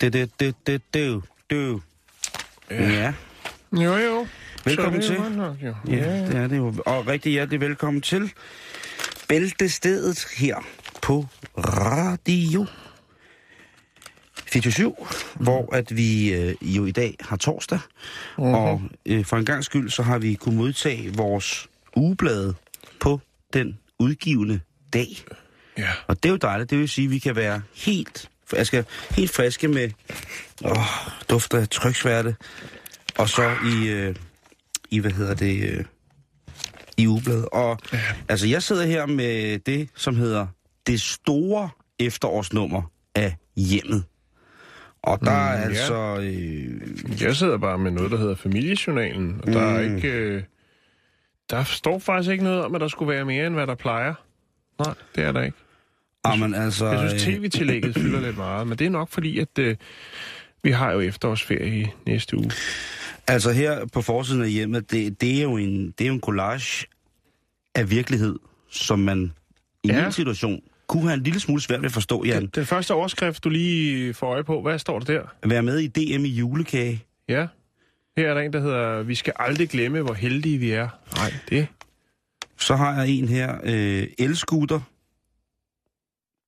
Det, det, det, det, det, det. Ja. Jo, jo. Velkommen til. nok, jo. Ja, det er det jo. Og rigtig hjertelig velkommen til Bæltestedet her på Radio 47, hvor at vi øh, jo i dag har torsdag, Mhm. og øh, for en gang skyld, så har vi kunnet modtage vores ugeblade på den udgivende dag. Ja. Og det er jo dejligt. Det vil sige, at vi kan være helt, jeg skal, helt friske med åh, duft af tryksværte. Og så i, øh, i hvad hedder det, øh, i ugebladet. Og ja. altså, jeg sidder her med det, som hedder det store efterårsnummer af hjemmet. Og der er Mm, ja. altså... Øh, Jeg sidder bare med noget, der hedder familiejournalen, og der er Mm. ikke... Øh, der står faktisk ikke noget om, at der skulle være mere, end hvad der plejer. Nej, det er der ikke. Amen, altså, Jeg synes, øh, tv-tillægget fylder lidt meget, men det er nok fordi, at øh, vi har jo efterårsferie i næste uge. Altså her på forsiden af hjemmet, det, det, er, jo en, det er jo en collage af virkelighed, som man i Ja. min situation kunne have en lille smule svært ved at forstå, Jan. Den, den første overskrift, du lige får øje på, hvad står der der? At være med i DM i julekage. Ja, her er der en, der hedder, vi skal aldrig glemme, hvor heldige vi er. Nej, det Så har jeg en her, øh, elskuter.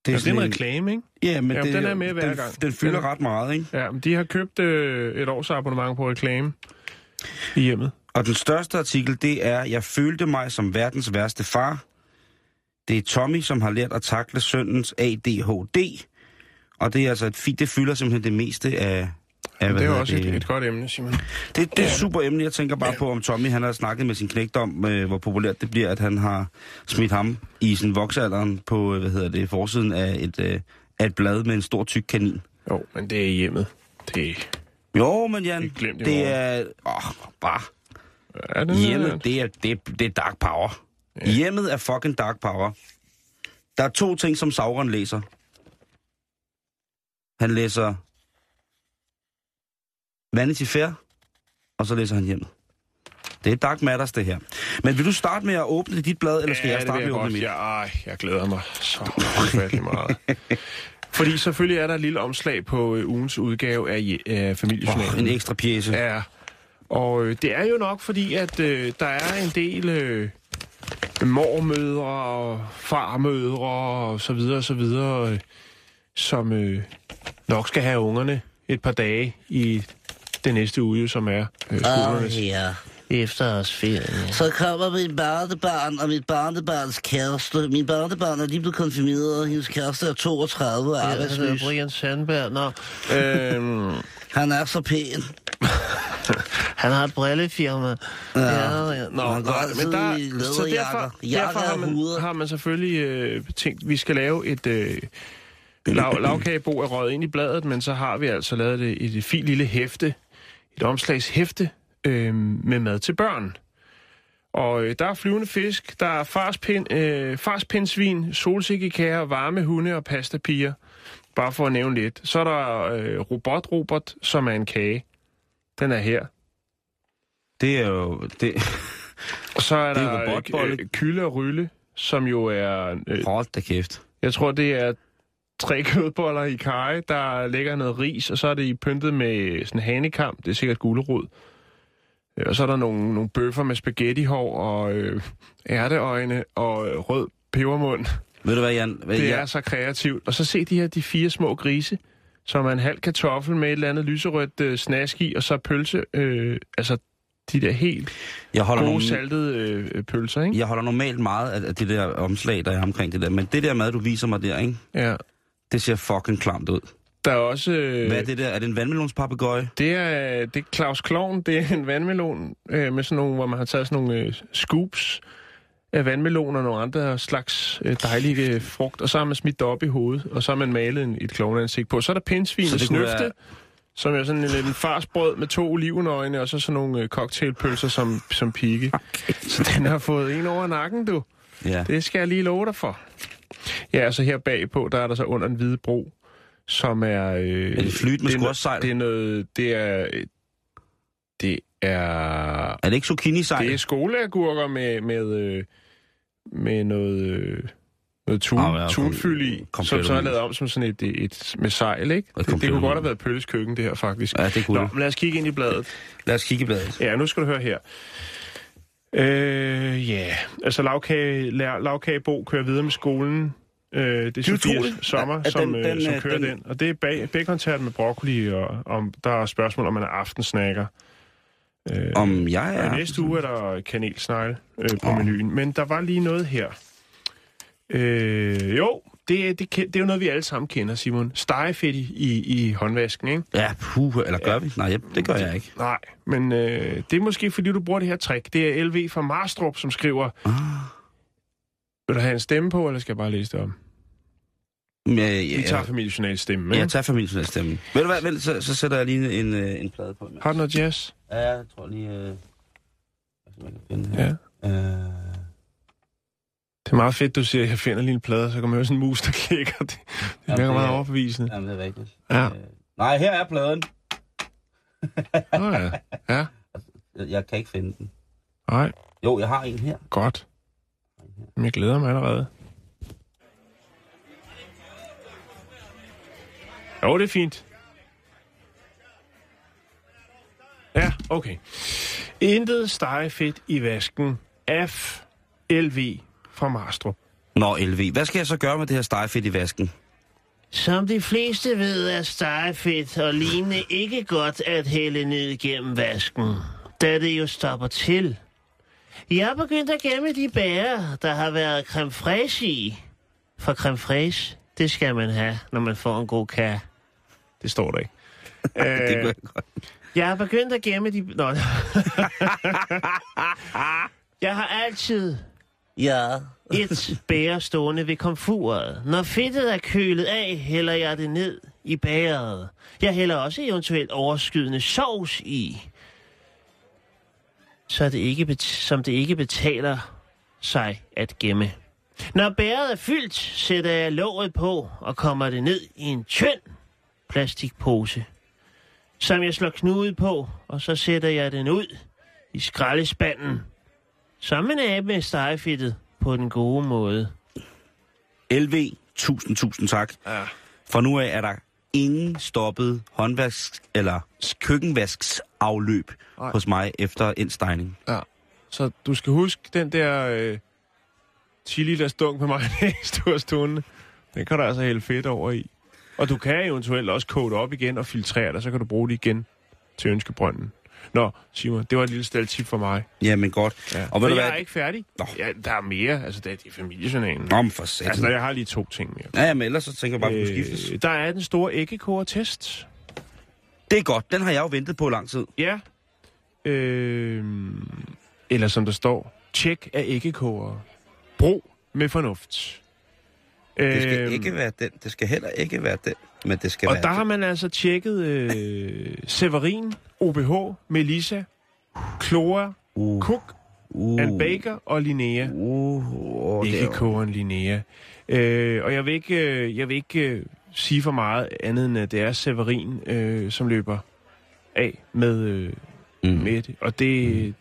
Det er, det er en reklame, ikke? Ja, men Jamen, det, den er med hver den, gang. Den fylder Den ret meget, ikke? Ja, men de har købt øh, et års abonnement på reklame i hjemmet. Og den største artikel, det er, jeg følte mig som verdens værste far. Det er Tommy, som har lært at takle søndens ADHD. Og det er altså et fint, det fylder simpelthen det meste af... hvad det er også det? et, et godt emne, Simon. Det, det er et super emne. Jeg tænker bare på, om Tommy han har snakket med sin knægt om, øh, hvor populært det bliver, at han har smidt ham i sin voksalderen på, øh, hvad hedder det, forsiden af et, øh, af et blad med en stor tyk kanin. Jo, men det er hjemmet. Det Jo, men Jan, Det er glemt det er... Åh, bare... er det Hjemmet, det er, det, det er dark power. Ja. Hjemmet er fucking dark power. Der er to ting, som Sauron læser. Han læser Vanity Fair, og så læser han hjemmet. Det er Dark Matters, det her. Men vil du starte med at åbne dit blad, eller skal ja, jeg starte med at åbne godt. mit? Ja, jeg glæder mig så ufattelig meget. Fordi selvfølgelig er der et lille omslag på øh, ugens udgave af, af familiejournalen. Oh, en ekstra pjæse. Ja, og øh, det er jo nok fordi, at øh, der er en del øh, mormødre og farmødre og så videre og så videre, øh, som øh, nok skal have ungerne et par dage i det næste uge, som er øh, skolernes Åh, ja. efterårsferie. Så kommer mit barnebarn og mit barnebarns kæreste. Min barnebarn er lige blevet konfirmeret, og hendes kæreste er 32 og arbejdsløs. Brian Sandberg. Nå, øhm, Han er så pæn. han har et brillefirma. Ja. ja. Nå, Han går nej, men der, så derfor, derfor har, man, har man selvfølgelig øh, tænkt, at vi skal lave et øh, lav, lavkagebo er røget ind i bladet, men så har vi altså lavet det i et fint lille hæfte, et omslagshæfte øh, med mad til børn. Og øh, der er flyvende fisk, der er farspind, øh, farspindsvin, solsikkekager, varme hunde og pastapiger. Bare for at nævne lidt. Så er der øh, robot-robot, som er en kage. Den er her. Det er jo... Det... Og så er Det er der øh, kylde og rylle, som jo er... Øh, Hold da kæft. jeg tror, det er tre kødboller i kaj, der ligger noget ris, og så er det i pyntet med sådan en hanekam. Det er sikkert gulerod. Øh, Og så er der nogle, nogle bøffer med spaghettihår og øh, ærteøjne og øh, rød pebermund. Ved du hvad, Jan? Hvad, Det er så kreativt. Og så se de her de fire små grise, som er en halv kartoffel med et eller andet lyserødt øh, snask i, og så pølse. Øh, altså de der helt jeg holder gode nogle... saltede øh, øh, pølser, ikke? Jeg holder normalt meget af af det der omslag, der er omkring det der. Men det der mad, du viser mig der, ikke? Ja. Det ser fucking klamt ud. Der er også... Øh, Hvad er det der? Er det en vandmelonspapegøje? Det er, det er Claus Klovn. Det er en vandmelon øh, med sådan nogle, hvor man har taget sådan nogle øh, scoops af vandmeloner og nogle andre slags øh, dejlige øh, frugt, og så har man smidt det op i hovedet, og så har man malet en, et klovneansigt på. Så er der pindsvin og snøfte, være- som er sådan en, en farsbrød med to olivenøjne, og så sådan nogle øh, cocktailpølser som, som pigge. Okay. Så den har fået en over nakken, du. Ja. Det skal jeg lige love dig for. Ja, altså her bagpå, der er der så under en hvide bro, som er... Øh, Er det flyt med er squashsejl? Det er noget... Det er... Det er... Er det ikke zucchini-sejl? Det er skoleagurker med, med, øh, med noget, øh, noget tun, Ah, ja, tunfyld i, som så er lavet om som sådan et, et med sejl, ikke? Det, det kunne godt have været Pølles køkken, det her faktisk. Ja, det kunne Nå, lad os kigge ind i bladet. Lad os kigge i bladet. Ja, nu skal du høre her. Øh, ja, yeah. altså lavkage, lavkagebo kører videre med skolen. Øh, det er Sofias sommer, at- at som, den- øh, den, som øh, kører den, den- Og det er bag, bacontert med broccoli, og om, der er spørgsmål, om man er aftensnakker. Øh, Om jeg er... Næste uge er der kanelsnegle øh, på Åh. menuen. Men der var lige noget her. Øh, jo, det, det, det er jo noget, vi alle sammen kender, Simon. Stegefedt i, i, i håndvasken, ikke? Ja, puh, eller gør vi? Nej, det gør jeg ikke. Nej, men øh, det er måske, fordi du bruger det her trick. Det er LV fra Marstrup, som skriver... Ah. Vil du have en stemme på, eller skal jeg bare læse det om? Ja, ja, Vi tager familiejournal stemme, ja, ikke? jeg tager familien stemme. Ved du hvad, vent, så, så sætter jeg lige en, øh, en plade på. Har du noget jazz? Ja, jeg tror lige... Øh... man kan finde her? Ja. Øh... Det er meget fedt, du siger, at jeg finder lige en plade, så kan man høre sådan en mus, der klikker. Det, det Jamen, virker meget er- overbevisende. Jamen, det er rigtigt. Ja. Øh... Nej, her er pladen. Nå ja. Ja, Jeg, jeg kan ikke finde den. nej, Jo, jeg har en her. godt. Men jeg glæder mig allerede. Jo, det er fint. Ja, okay. Intet stegefedt i vasken. F. LV fra Marstrup. Nå, LV. Hvad skal jeg så gøre med det her stegefedt i vasken? Som de fleste ved, er stegefedt og lignende ikke godt at hælde ned gennem vasken, da det jo stopper til. Jeg har begyndt at gemme de bærer, der har været creme fraiche i. For creme fraiche, det skal man have, når man får en god kage. Det står der ikke. Det kunne Øh, jeg godt. Jeg har begyndt at gemme de... Nå. jeg har altid Ja. et bære stående ved komfuret. Når fedtet er kølet af, hælder jeg det ned i bæret. Jeg hælder også eventuelt overskydende sovs i. Så det ikke bet- som det ikke betaler sig at gemme. Når bæret er fyldt, sætter jeg låget på og kommer det ned i en tynd plastikpose, som jeg slår knude på, og så sætter jeg den ud i skraldespanden, som en abe med stegefedtet på den gode måde. LV, tusind, tusind tak. Ja. For nu af er der ingen stoppet håndvask eller køkkenvasksafløb Nej. hos mig efter indstejning. Ja. Så du skal huske den der øh, 10 liter stunk med mayonnaise, du har stående. Den kan du altså hælde fedt over i. Og du kan eventuelt også koge det op igen og filtrere det, så kan du bruge det igen til ønskebrønden. Nå, Simon, det var et lille staldtip for mig. Jamen godt. Ja. Og ved du jeg hvad? er ikke færdig. Nå. Ja, der er mere. Altså, det er familiejournalen. Nå, men for satan. Altså, jeg har lige to ting mere. Ja, men ellers så tænker jeg bare, at øh... skiftes. der er den store æggekoger-test. Det er godt. Den har jeg jo ventet på lang tid. Ja. Øh, eller som der står, tjek af æggekoger. Brug med fornuft. Det skal Øhm, ikke være den. Det skal heller ikke være den. Men det skal Og være der den. har man altså tjekket øh, Severin, OBH, Melissa, Clora, Uh, Cook, uh, Ann Baker og Linnea. Uh, det Ikke kogeren Linnea. Øh, og jeg vil ikke, øh, jeg vil ikke øh, sige for meget andet end, at det er Severin, øh, som løber af med, øh, Mm. med det. Og det,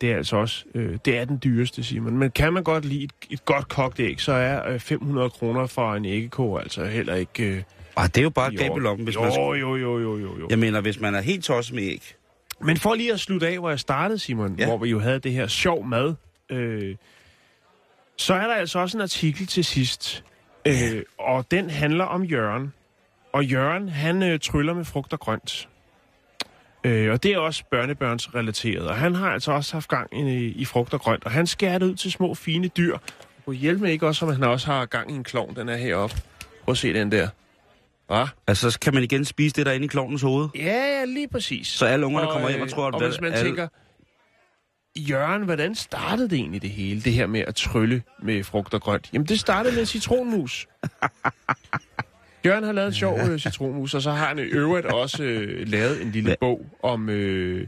det er altså også, øh, det er den dyreste, siger man. Men kan man godt lide et, et godt kogt æg, så er øh, 500 kroner for en æggekoger altså heller ikke... Øh, Ah, det er jo bare et i greb i orden. lommen, hvis jo, man... jo, jo, jo, jo, jo. Jeg mener, hvis man er helt tosset med æg. Men for lige at slutte af, hvor jeg startede, Simon, ja. hvor vi jo havde det her sjov mad, øh, så er der altså også en artikel til sidst, øh, og den handler om Jørgen. Og Jørgen, han øh, tryller med frugt og grønt. Øh, og det er også børnebørns relateret. Og han har altså også haft gang i, i frugt og grønt, og han skærer det ud til små, fine dyr. Og hjælp med ikke også, om han også har gang i en klovn, den er heroppe. Prøv at se den der. Hva? Altså, så kan man igen spise det der inde i klovnens hoved. Ja, ja, lige præcis. Så alle ungerne Og, kommer hjem og øh, øh, tror, at... Og hvis man alle- tænker, Jørgen, hvordan startede det egentlig det hele, det her med at trylle med frugt og grønt? Jamen, det startede med citronmus. Jørgen har lavet en sjov øh, citronmus, og så har han i øvrigt også øh, lavet en lille Hva? bog om øh,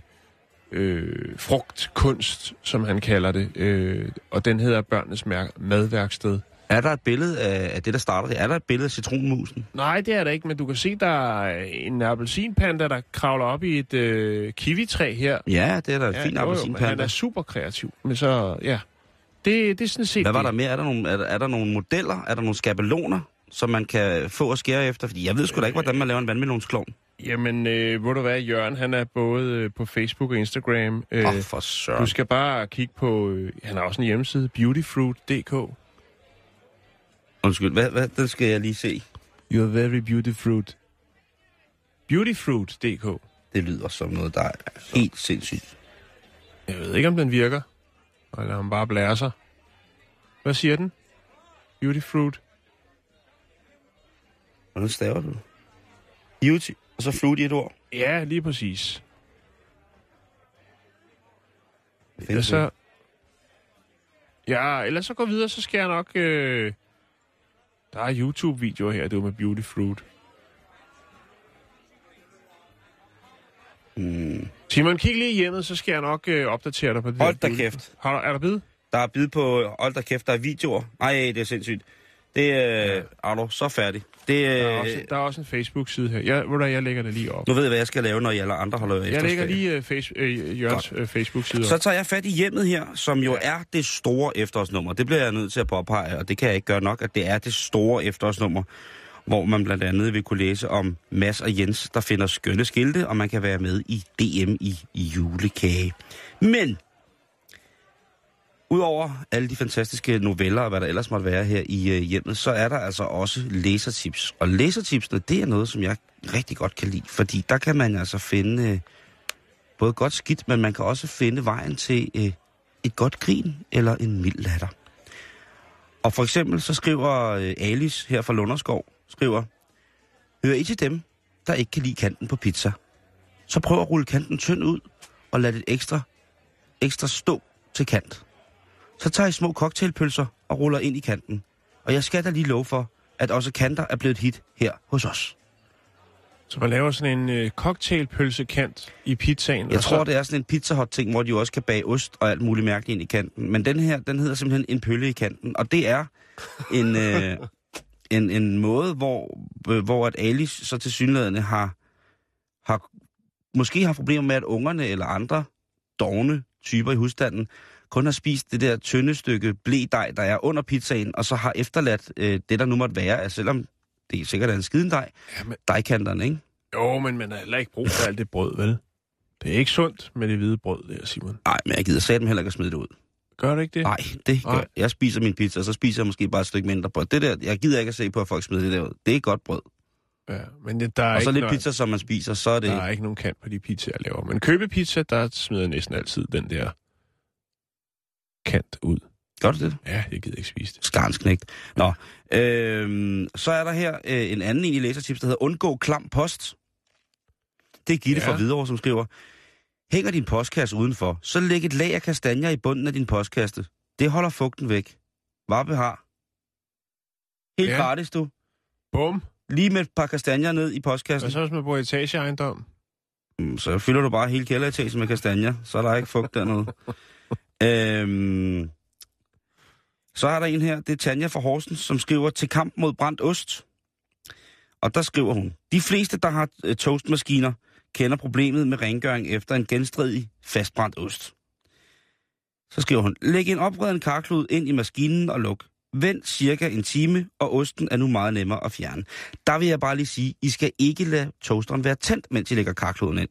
øh, frugtkunst, som han kalder det. Øh, og den hedder Børnenes Madværksted. Er der et billede af, af det, der starter det? Er der et billede af citronmusen? Nej, det er der ikke, men du kan se, der er en appelsinpanda, der kravler op i et øh, kiwitræ her. Ja, det er der et fint jo, jo, men Han appelsinpanda. er super kreativ. Men så, ja. Det, det er sådan set Hvad var det. der mere? Er der, nogle, er, der, er der nogle modeller? Er der nogle skabeloner, som man kan få og skære efter? Fordi jeg ved sgu da ikke, hvordan man laver en vandmelonsklovn. Jamen, øh, ved du hvad, Jørgen, han er både øh, på Facebook og Instagram. Øh, oh, for søren. du skal bare kigge på, øh, han har også en hjemmeside, beautyfruit.dk. Undskyld, hvad, hvad, den skal jeg lige se. You're very beautiful. Beautyfruit.dk. Det lyder som noget, der er helt sindssygt. Jeg ved ikke, om den virker. Eller om bare blærer sig. Hvad siger den? Beautyfruit. Hvordan staver du? Beauty, og så fruit i et ord. Ja, lige præcis. Ja, så... Ja, ellers så gå videre, så skal jeg nok... Øh... Der er YouTube-videoer her, det er med Beauty Fruit. Hmm. Simon, kig lige hjemmet, så skal jeg nok øh, opdatere dig på det Hold da kæft. Har er der bid? Der er bid på, hold da kæft, der er videoer. Nej, det er sindssygt. Det øh, er du så færdig. Det, Der er øh, også, der er også en Facebook-side her. Jeg, ved du, jeg lægger det lige op. nu ved jeg, hvad jeg skal lave, når I alle andre holder Jeg lægger lige øh, face, øh, Jørgens øh, Facebook-side Så tager jeg fat i hjemmet her, som jo er det store efterårsnummer. Det bliver jeg nødt til at påpege, og det kan jeg ikke gøre nok, at det er det store efterårsnummer, hvor man blandt andet vil kunne læse om Mads og Jens, der finder skønne skilte, og man kan være med i DM i, i julekage. Men, udover alle de fantastiske noveller og hvad der ellers måtte være her i øh, hjemmet, så er der altså også læsertips. Og læsertipsene, det er noget, som jeg rigtig godt kan lide, fordi der kan man altså finde... Øh, både godt skidt, men man kan også finde vejen til øh, et godt grin eller en mild latter. Og for eksempel så skriver øh, Alice her fra Lunderskov, skriver, Hører I til dem, der ikke kan lide kanten på pizza? Så prøv at rulle kanten tynd ud og lad det ekstra, ekstra stå til kant. Så tager I små cocktailpølser og ruller ind i kanten. Og jeg skal da lige love for, at også kanter er blevet et hit her hos os. Så man laver sådan en øh, cocktailpølsekant i pizzaen. Jeg tror, så, det er sådan en pizza hot ting, hvor de også kan bage ost og alt muligt mærkeligt ind i kanten. Men den her, den hedder simpelthen en pølle i kanten. Og det er en, øh, en, en måde, hvor, øh, hvor at Alice så til synligheden har, har måske har problemer med, at ungerne eller andre dogne typer i husstanden kun har spist det der tynde stykke blædej, der er under pizzaen, og så har efterladt øh, det, der nu måtte være, at selvom det sikkert er en skidendej, Jamen. dejkanterne, ikke? Jo, men man har heller ikke brug for alt det brød, vel? Det er ikke sundt med det hvide brød der, Simon. Nej, men jeg gider satme heller ikke at smide det ud. Gør det ikke det? Nej, det gør Nej. jeg. Jeg spiser min pizza, og så spiser jeg måske bare et stykke mindre brød. Det der, jeg gider ikke at se på, at folk smider det der ud. Det er godt brød. Ja, men det, der er Og så lidt noget, pizza, som man spiser, så er det... Der er ikke nogen kant på de pizzaer, jeg laver. Men købepizza, der smider jeg næsten altid den der kant ud. Gør du det? Ja, jeg gider ikke spise det. Skarnsknægt. Nå, øhm, så er der her øh, en anden en i læsertips, der hedder Undgå klam post. Det er Gitte Ja. fra Hvidovre, som skriver, Hænger din postkasse udenfor, så læg et lag af kastanjer i bunden af din postkasse. Det holder fugten væk. Varpe har. Helt Ja. gratis, du. Bum. Lige med et par kastanjer ned i postkassen. Og så hvis man bor i etageejendom. Mm, Så fylder du bare hele kælderetagen med kastanjer, så er der ikke fugt dernede. øhm, så er der en her, det er Tanja fra Horsens, som skriver til kamp mod brændt ost. Og der skriver hun, de fleste, der har øh, toastmaskiner, kender problemet med rengøring efter en genstridig fastbrændt ost. Så skriver hun, læg en opreden karklud ind i maskinen og luk. Vent cirka en time, og osten er nu meget nemmere at fjerne. Der vil jeg bare lige sige, I skal ikke lade toasteren være tændt, mens I lægger karkloden ind.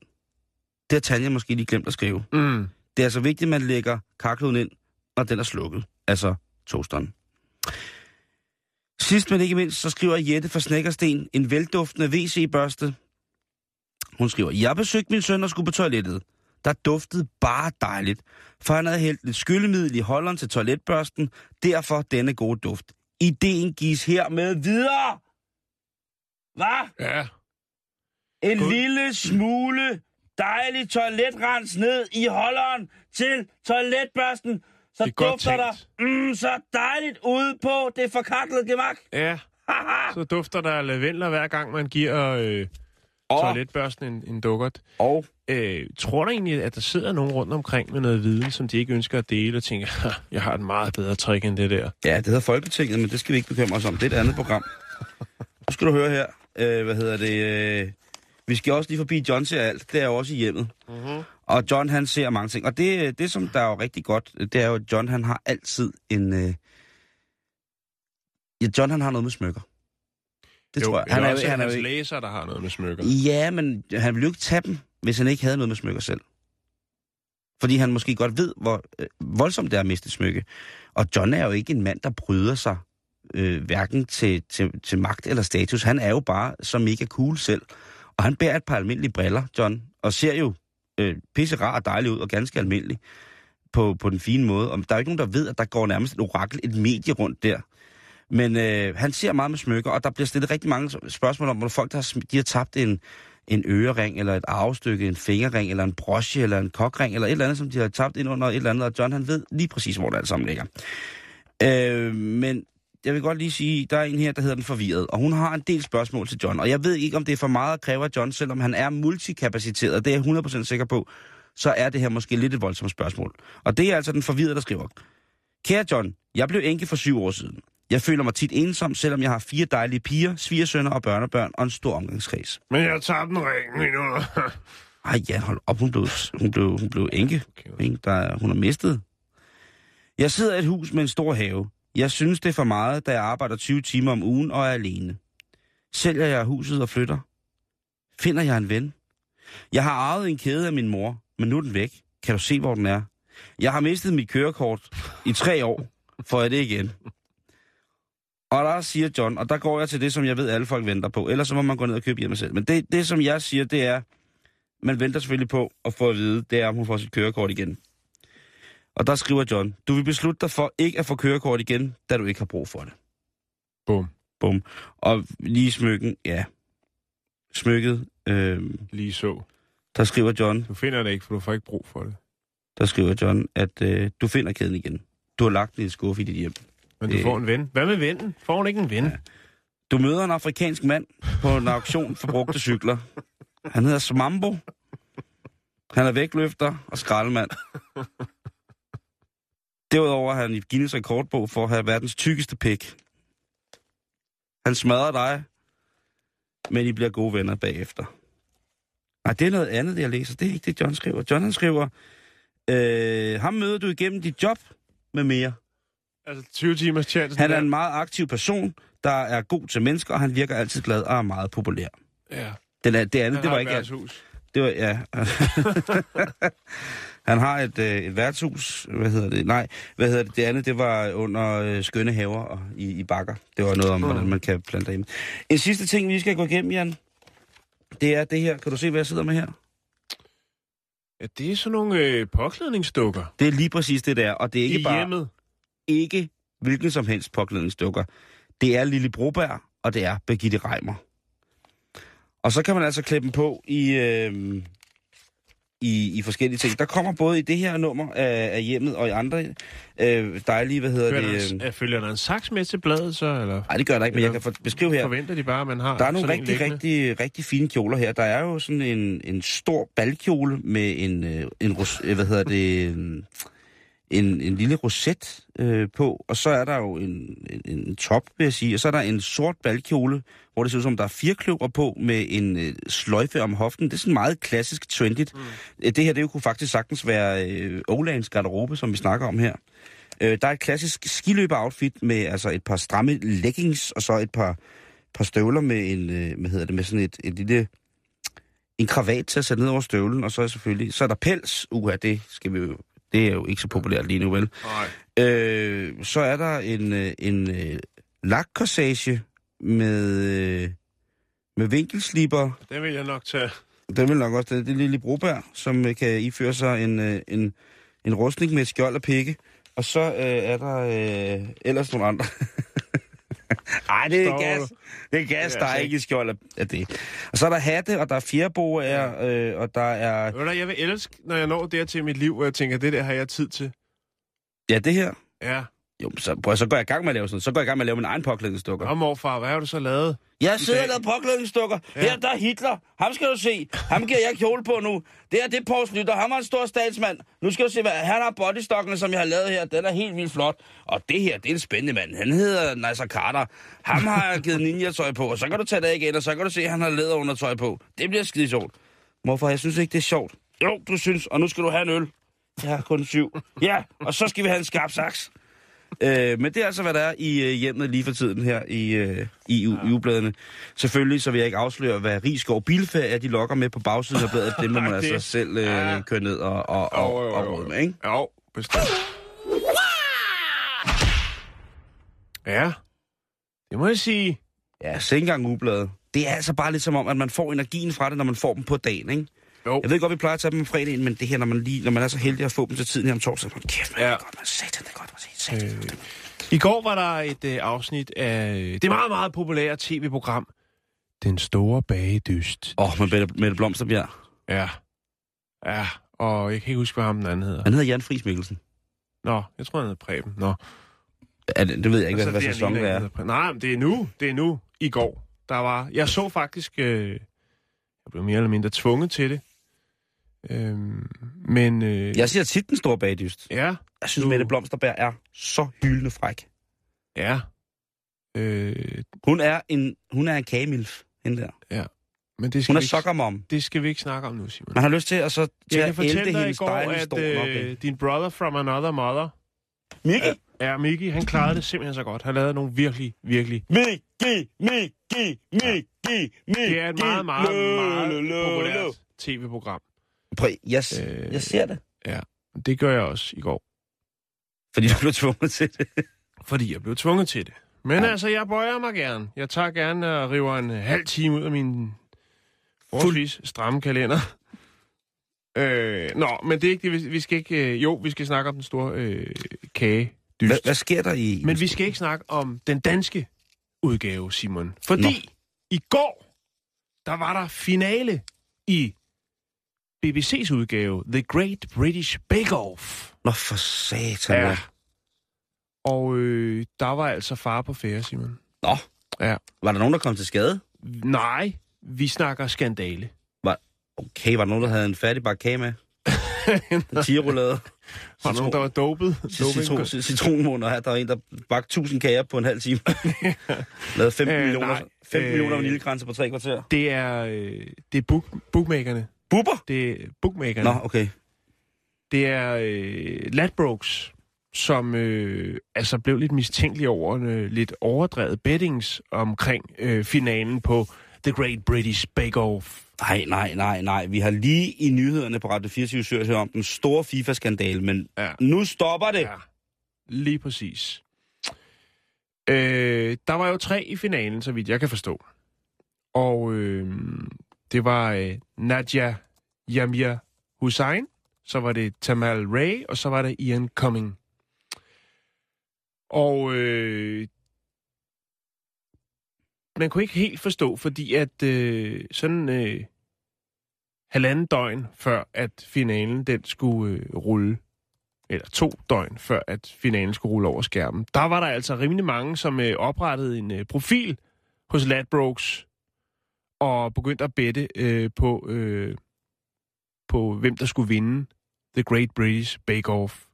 Det har Tanja måske lige glemt at skrive. Mm. Det er altså vigtigt, at man lægger karkloden ind, når den er slukket. Altså toasteren. Sidst men ikke mindst, så skriver Jette fra Snækkersten en velduftende WC-børste. Hun skriver, jeg besøgte min søn og skulle på toilettet. Der duftede bare dejligt, for han havde hældt lidt skyllemiddel i holderen til toiletbørsten, derfor denne gode duft. Ideen gives her med videre Hvad? Ja. En God- lille smule dejlig toiletrens ned i holderen til toiletbørsten. Så Det er godt dufter der mm, så dejligt ude på det forkaklede gemak. Ja, så dufter der lavendler hver gang, man giver øh, Og, toiletbørsten en, en dukkert. og Øh, tror du egentlig, at der sidder nogen rundt omkring med noget viden, som de ikke ønsker at dele, og tænker, "Ha, jeg har et meget bedre trick end det der? ja, det hedder Folketinget, men det skal vi ikke bekymre os om. Det er et andet program. Nu skal du høre her. Øh, hvad hedder det? Øh, vi skal også lige forbi John ser alt. Det er jo også i hjemmet. Mm-hmm. Og John, han ser mange ting. Og det, det som der er jo rigtig godt, det er jo, at John, han har altid en... Øh... Ja, John, han har noget med smykker. Det tror jeg. Han er, jo- også han er hans jo, læser, der har noget med smykker. Ja, men han ville jo ikke tage dem, hvis han ikke havde noget med smykker selv. Fordi han måske godt ved, hvor øh, voldsomt det er at miste smykke. Og John er jo ikke en mand, der bryder sig øh, hverken til, til, til magt eller status. Han er jo bare så mega cool selv. Og han bærer et par almindelige briller, John, og ser jo øh, pisse rar og dejlig ud og ganske almindelig på, på den fine måde. Og der er jo ikke nogen, der ved, at der går nærmest et orakel, et medie rundt der. Men øh, han ser meget med smykker, og der bliver stillet rigtig mange spørgsmål om, hvor folk der har, de har tabt en, en ørering, eller et arvestykke, en fingerring, eller en broche, eller en kokring, eller et eller andet, som de har tabt ind under et eller andet, og John han ved lige præcis, hvor det alt sammen ligger. Øh, men jeg vil godt lige sige, der er en her, der hedder Den Forvirret, og hun har en del spørgsmål til John, og jeg ved ikke, om det er for meget at kræve af John, selvom han er multikapaciteret, det er jeg 100% sikker på, så er det her måske lidt et voldsomt spørgsmål. Og det er altså Den Forvirret, der skriver, Kære John, jeg blev enke for syv år siden. Jeg føler mig tit ensom, selvom jeg har fire dejlige piger, svigersønner og børnebørn og en stor omgangskreds. Men jeg tager den ring nu. Ej, ja, hold op, hun blev, hun blev, hun blev enke. Okay. Der, er- hun har mistet. Jeg sidder i et hus med en stor have. Jeg synes, det er for meget, da jeg arbejder 20 timer om ugen og er alene. Sælger jeg huset og flytter? Finder jeg en ven? Jeg har arvet en kæde af min mor, men nu er den væk. Kan du se, hvor den er? Jeg har mistet mit kørekort i tre år. Får jeg det igen? Og der siger John, og der går jeg til det, som jeg ved, alle folk venter på. Ellers så må man gå ned og købe hjemme selv. Men det, det, som jeg siger, det er, man venter selvfølgelig på at få at vide, det er, om hun får sit kørekort igen. Og der skriver John, du vil beslutte dig for ikke at få kørekort igen, da du ikke har brug for det. Bum. Bum. Og lige smykken, ja. Smykket, øh, Lige så. der skriver John, Du finder det ikke, for du får ikke brug for det. der skriver John, at øh, du finder kæden igen. Du har lagt den i en skuffe i dit hjem. Men du Det- får en ven. Hvad med vennen? Får hun ikke en ven? Ja. Du møder en afrikansk mand på en auktion for brugte cykler. Han hedder Smambo. Han er vægtløfter og skraldemand. Derudover er han i Guinness rekordbog for at have verdens tykkeste pik. Han smadrer dig, men I bliver gode venner bagefter. Nej, det er noget andet, det jeg læser. Det er ikke det, John skriver. John han skriver, øh, ham møder du igennem dit job med mere. Altså 20 timers chance. Han er en meget aktiv person, der er god til mennesker, og han virker altid glad og er meget populær. Ja. Den er, det andet, Han det har var ikke værtshus. Det var, ja. han har et, øh, et værtshus, hvad hedder det? Nej, hvad hedder det? Det andet, det var under øh, skønne haver og, i, i bakker. Det var noget om, hvordan man kan plante hjemme. En sidste ting, vi skal gå igennem, Jan, det er det her. Kan du se, hvad jeg sidder med her? Ja, det er sådan nogle øh, påklædningsdukker. Det er lige præcis det der, og det er ikke I bare hjemmet. ikke hvilken som helst påklædningsdukker. Det er Lille Broberg, og det er Birgitte Reimer. Og så kan man altså klippe dem på i, øh, i, i forskellige ting. Der kommer både i det her nummer af, af hjemmet og i andre øh, dejlige, hvad hedder Følger, det? der, Øh, øh, følger der en saks med til bladet, så? Eller nej, det gør der ikke, men jeg kan for, beskrive her. forventer de bare, at man har Der er nogle en rigtig, rigtig, rigtig fine kjoler her. Der er jo sådan en, en stor balkjole med en, øh, en ros, øh, hvad hedder det, en, en, lille roset øh, på, og så er der jo en, en, en top, vil jeg sige, og så er der en sort balkjole, hvor det ser ud som, der er fire kløver på med en øh, sløjfe om hoften. Det er sådan meget klassisk trendigt. Mm. Det her, det jo kunne faktisk sagtens være øh, Olands garderobe, som vi snakker om her. Øh, der er et klassisk skiløber-outfit med altså et par stramme leggings, og så et par, par støvler med en, øh, hvad hedder det, med sådan et, et lille, en kravat til at sætte ned over støvlen, og så er selvfølgelig, så er der pels, uha, det skal vi jo, det er jo ikke så populært lige nu, vel? Nej. Øh, så er der en, øh, en øh, lakkorsage med, øh, med vinkelslipper. Det vil jeg nok tage. Den vil nok også, det er lille Broberg, som kan iføre sig en, en, en rustning med et skjold og pikke. Og så øh, er der øh, ellers nogle andre. Ej, det er gas. Det er gas, er der er ikke i skjold af- det. Og så er der hatte, og der er fjerboer, øh, og der er... Ved du Jeg vil elske, når jeg når der til mit liv, hvor jeg tænker, det der har jeg tid til. Ja, det her. Ja. Jo, så, prøv, så går jeg i gang med at lave sådan noget. Så går jeg i gang med at lave min egen påklædningsdukker. Og morfar, hvad har du så lavet? Jeg sidder og laver påklædningsdukker. Ja. Her, der er Hitler. Ham skal du se. Ham giver jeg kjole på nu. Det her, det er Poul Slytter. Han var en stor statsmand. Nu skal du se, hvad han har bodystokken, som jeg har lavet her. Den er helt vildt flot. Og det her, det er en spændende mand. Han hedder Nasser Carter. Ham har jeg givet ninja-tøj på. Og så kan du tage det igen, og så kan du se, at han har læderundertøj på. Det bliver skide sjovt. Hvorfor? Jeg synes ikke, det er sjovt. Jo, du synes. Og nu skal du have en øl. Jeg har kun syv. Ja, og så skal vi have en skarp saks. Øh, men det er altså, hvad der er i øh, hjemmet lige for tiden her i, øh, i u- i ubladene. Selvfølgelig, så vil jeg ikke afsløre, hvad Rigskov Bilferie er, de lokker med på bagsiden af bladet. Det må man Det- altså selv øh, Ja. køre ned og, og, og, og jo, råde med, ikke? Jo, bestemt. Ja, det må jeg sige. Ja, så ikke engang ubladet. Det er altså bare lidt som om, at man får energien fra det, når man får dem på dagen, ikke? Jo. Jeg ved godt, vi plejer at tage dem om fredagen, men det her, når man, lige, når man er så heldig at få dem til tiden her om torsdag, man kæft, man, Ja. ja. godt, man satan, det er godt, man. Øh, I går var der et øh, afsnit af det meget, meget populære tv-program, Den Store Bagedyst. Åh, oh, med Mette, Mette Blomsterbjerg. Ja. Ja, og jeg kan ikke huske, hvad ham den anden hedder. Han hedder Jan Friis Mikkelsen. Nå, jeg tror, han hedder Preben. Nå. Er det, det ved jeg ikke, Altså, hvad, hvad det er sæson er. Nej, men det er nu. Det er nu. I går. Der var... Jeg så faktisk... Øh, jeg blev mere eller mindre tvunget til det. Øhm, men... Øh, Jeg siger tit den store bagdyst. Ja, Jeg synes, Du- Mette Blomsterberg er så hyldende fræk. ja. Øh, Hun er en, hun er en kagemilf, hende der. men det skal, Hun er sokkermom. det skal vi ikke snakke om nu, Simon. Man har lyst til at så til Jeg at fortælle dig i går, at øh, din brother from another mother, Miki, ja, Mickey, han klarede det simpelthen så godt. Han lavede nogle virkelig, virkelig... Miki, Miki, Miki, Miki. Det er et meget, meget, meget populært tv-program. Prøv, jeg, Øh, jeg ser det. Det gør jeg også i går, Fordi du blev tvunget til det. fordi jeg blev tvunget til det. Men Ja. altså, jeg bøjer mig gerne. Jeg tager gerne og river en halv time ud af min forholdsvis stramme kalender. Øh, nå, men det er ikke det. Vi, skal ikke... Øh, jo, vi skal snakke om den store øh, kage. Hvad, hvad sker der i... Men vi skal ikke snakke om den danske udgave, Simon. Fordi Nå. i går, der var der finale i BBC's udgave, The Great British Bake Off. Nå, for satan. Ja. Og øh, der var altså far på færre, Simon. Nå. Ja. Var der nogen, der kom til skade? Nej, vi snakker skandale. Okay, var der nogen, der havde en færdig bakke med? Tigerroulade. Var der nogen, der var dopet? Citron, citronmåner her. Der var en, der bagte 1000 kager på en halv time. Lavede 15 Øh, øh, millioner, nej. 15 Øh, millioner vaniljegrænser på tre kvarter. Det er, øh, det er book, bookmakerne. Bubber? Det er bookmakerne. Nå, okay. Det er øh, Ladbrokes, som øh, altså blev lidt mistænkelig over øh, lidt overdrevet bettings omkring øh, finalen på The Great British Bake Off. Nej, nej, nej, nej. Vi har lige i nyhederne på Radio 24 hørt om den store FIFA-skandale, men Ja. nu stopper det. Ja, lige præcis. Øh, der var jo tre i finalen, så vidt jeg kan forstå. Og øh, det var øh, Nadia Yamia Hussein, så var det Tamal Ray, og så var det Ian Cumming. Og øh, man kunne ikke helt forstå, fordi at øh, sådan øh, halvanden døgn før, at finalen den skulle øh, rulle, eller to døgn før, at finalen skulle rulle over skærmen, der var der altså rimelig mange, som øh, oprettede en øh, profil hos Ladbrokes og begyndte at bette øh, på, øh, på, hvem der skulle vinde The Great British Bake Off.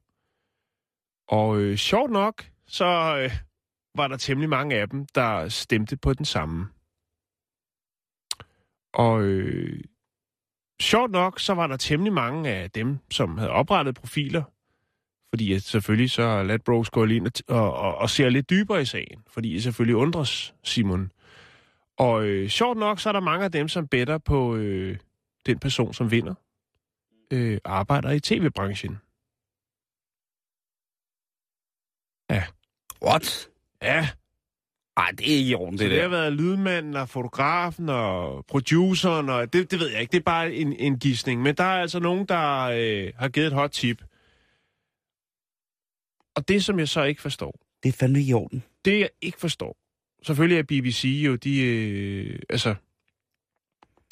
Og øh, sjovt nok, så øh, var der temmelig mange af dem, der stemte på den samme. Og øh, sjovt nok, så var der temmelig mange af dem, som havde oprettet profiler, fordi selvfølgelig så er Ladbrokes gå ind og, og, og, og ser lidt dybere i sagen, fordi jeg selvfølgelig undres, Simon. Og øh, sjovt nok, så er der mange af dem, som better på øh, den person, som vinder, øh, arbejder i tv-branchen. What? Ja, Nej, det er ikke i orden, det det der. har været lydmanden og fotografen og produceren, og det, det ved jeg ikke, det er bare en, en gissning. Men der er altså nogen, der øh, har givet et hot tip. Og det, som jeg så ikke forstår, Det er fandme i orden. det jeg ikke forstår, selvfølgelig er BBC jo, de, øh, altså,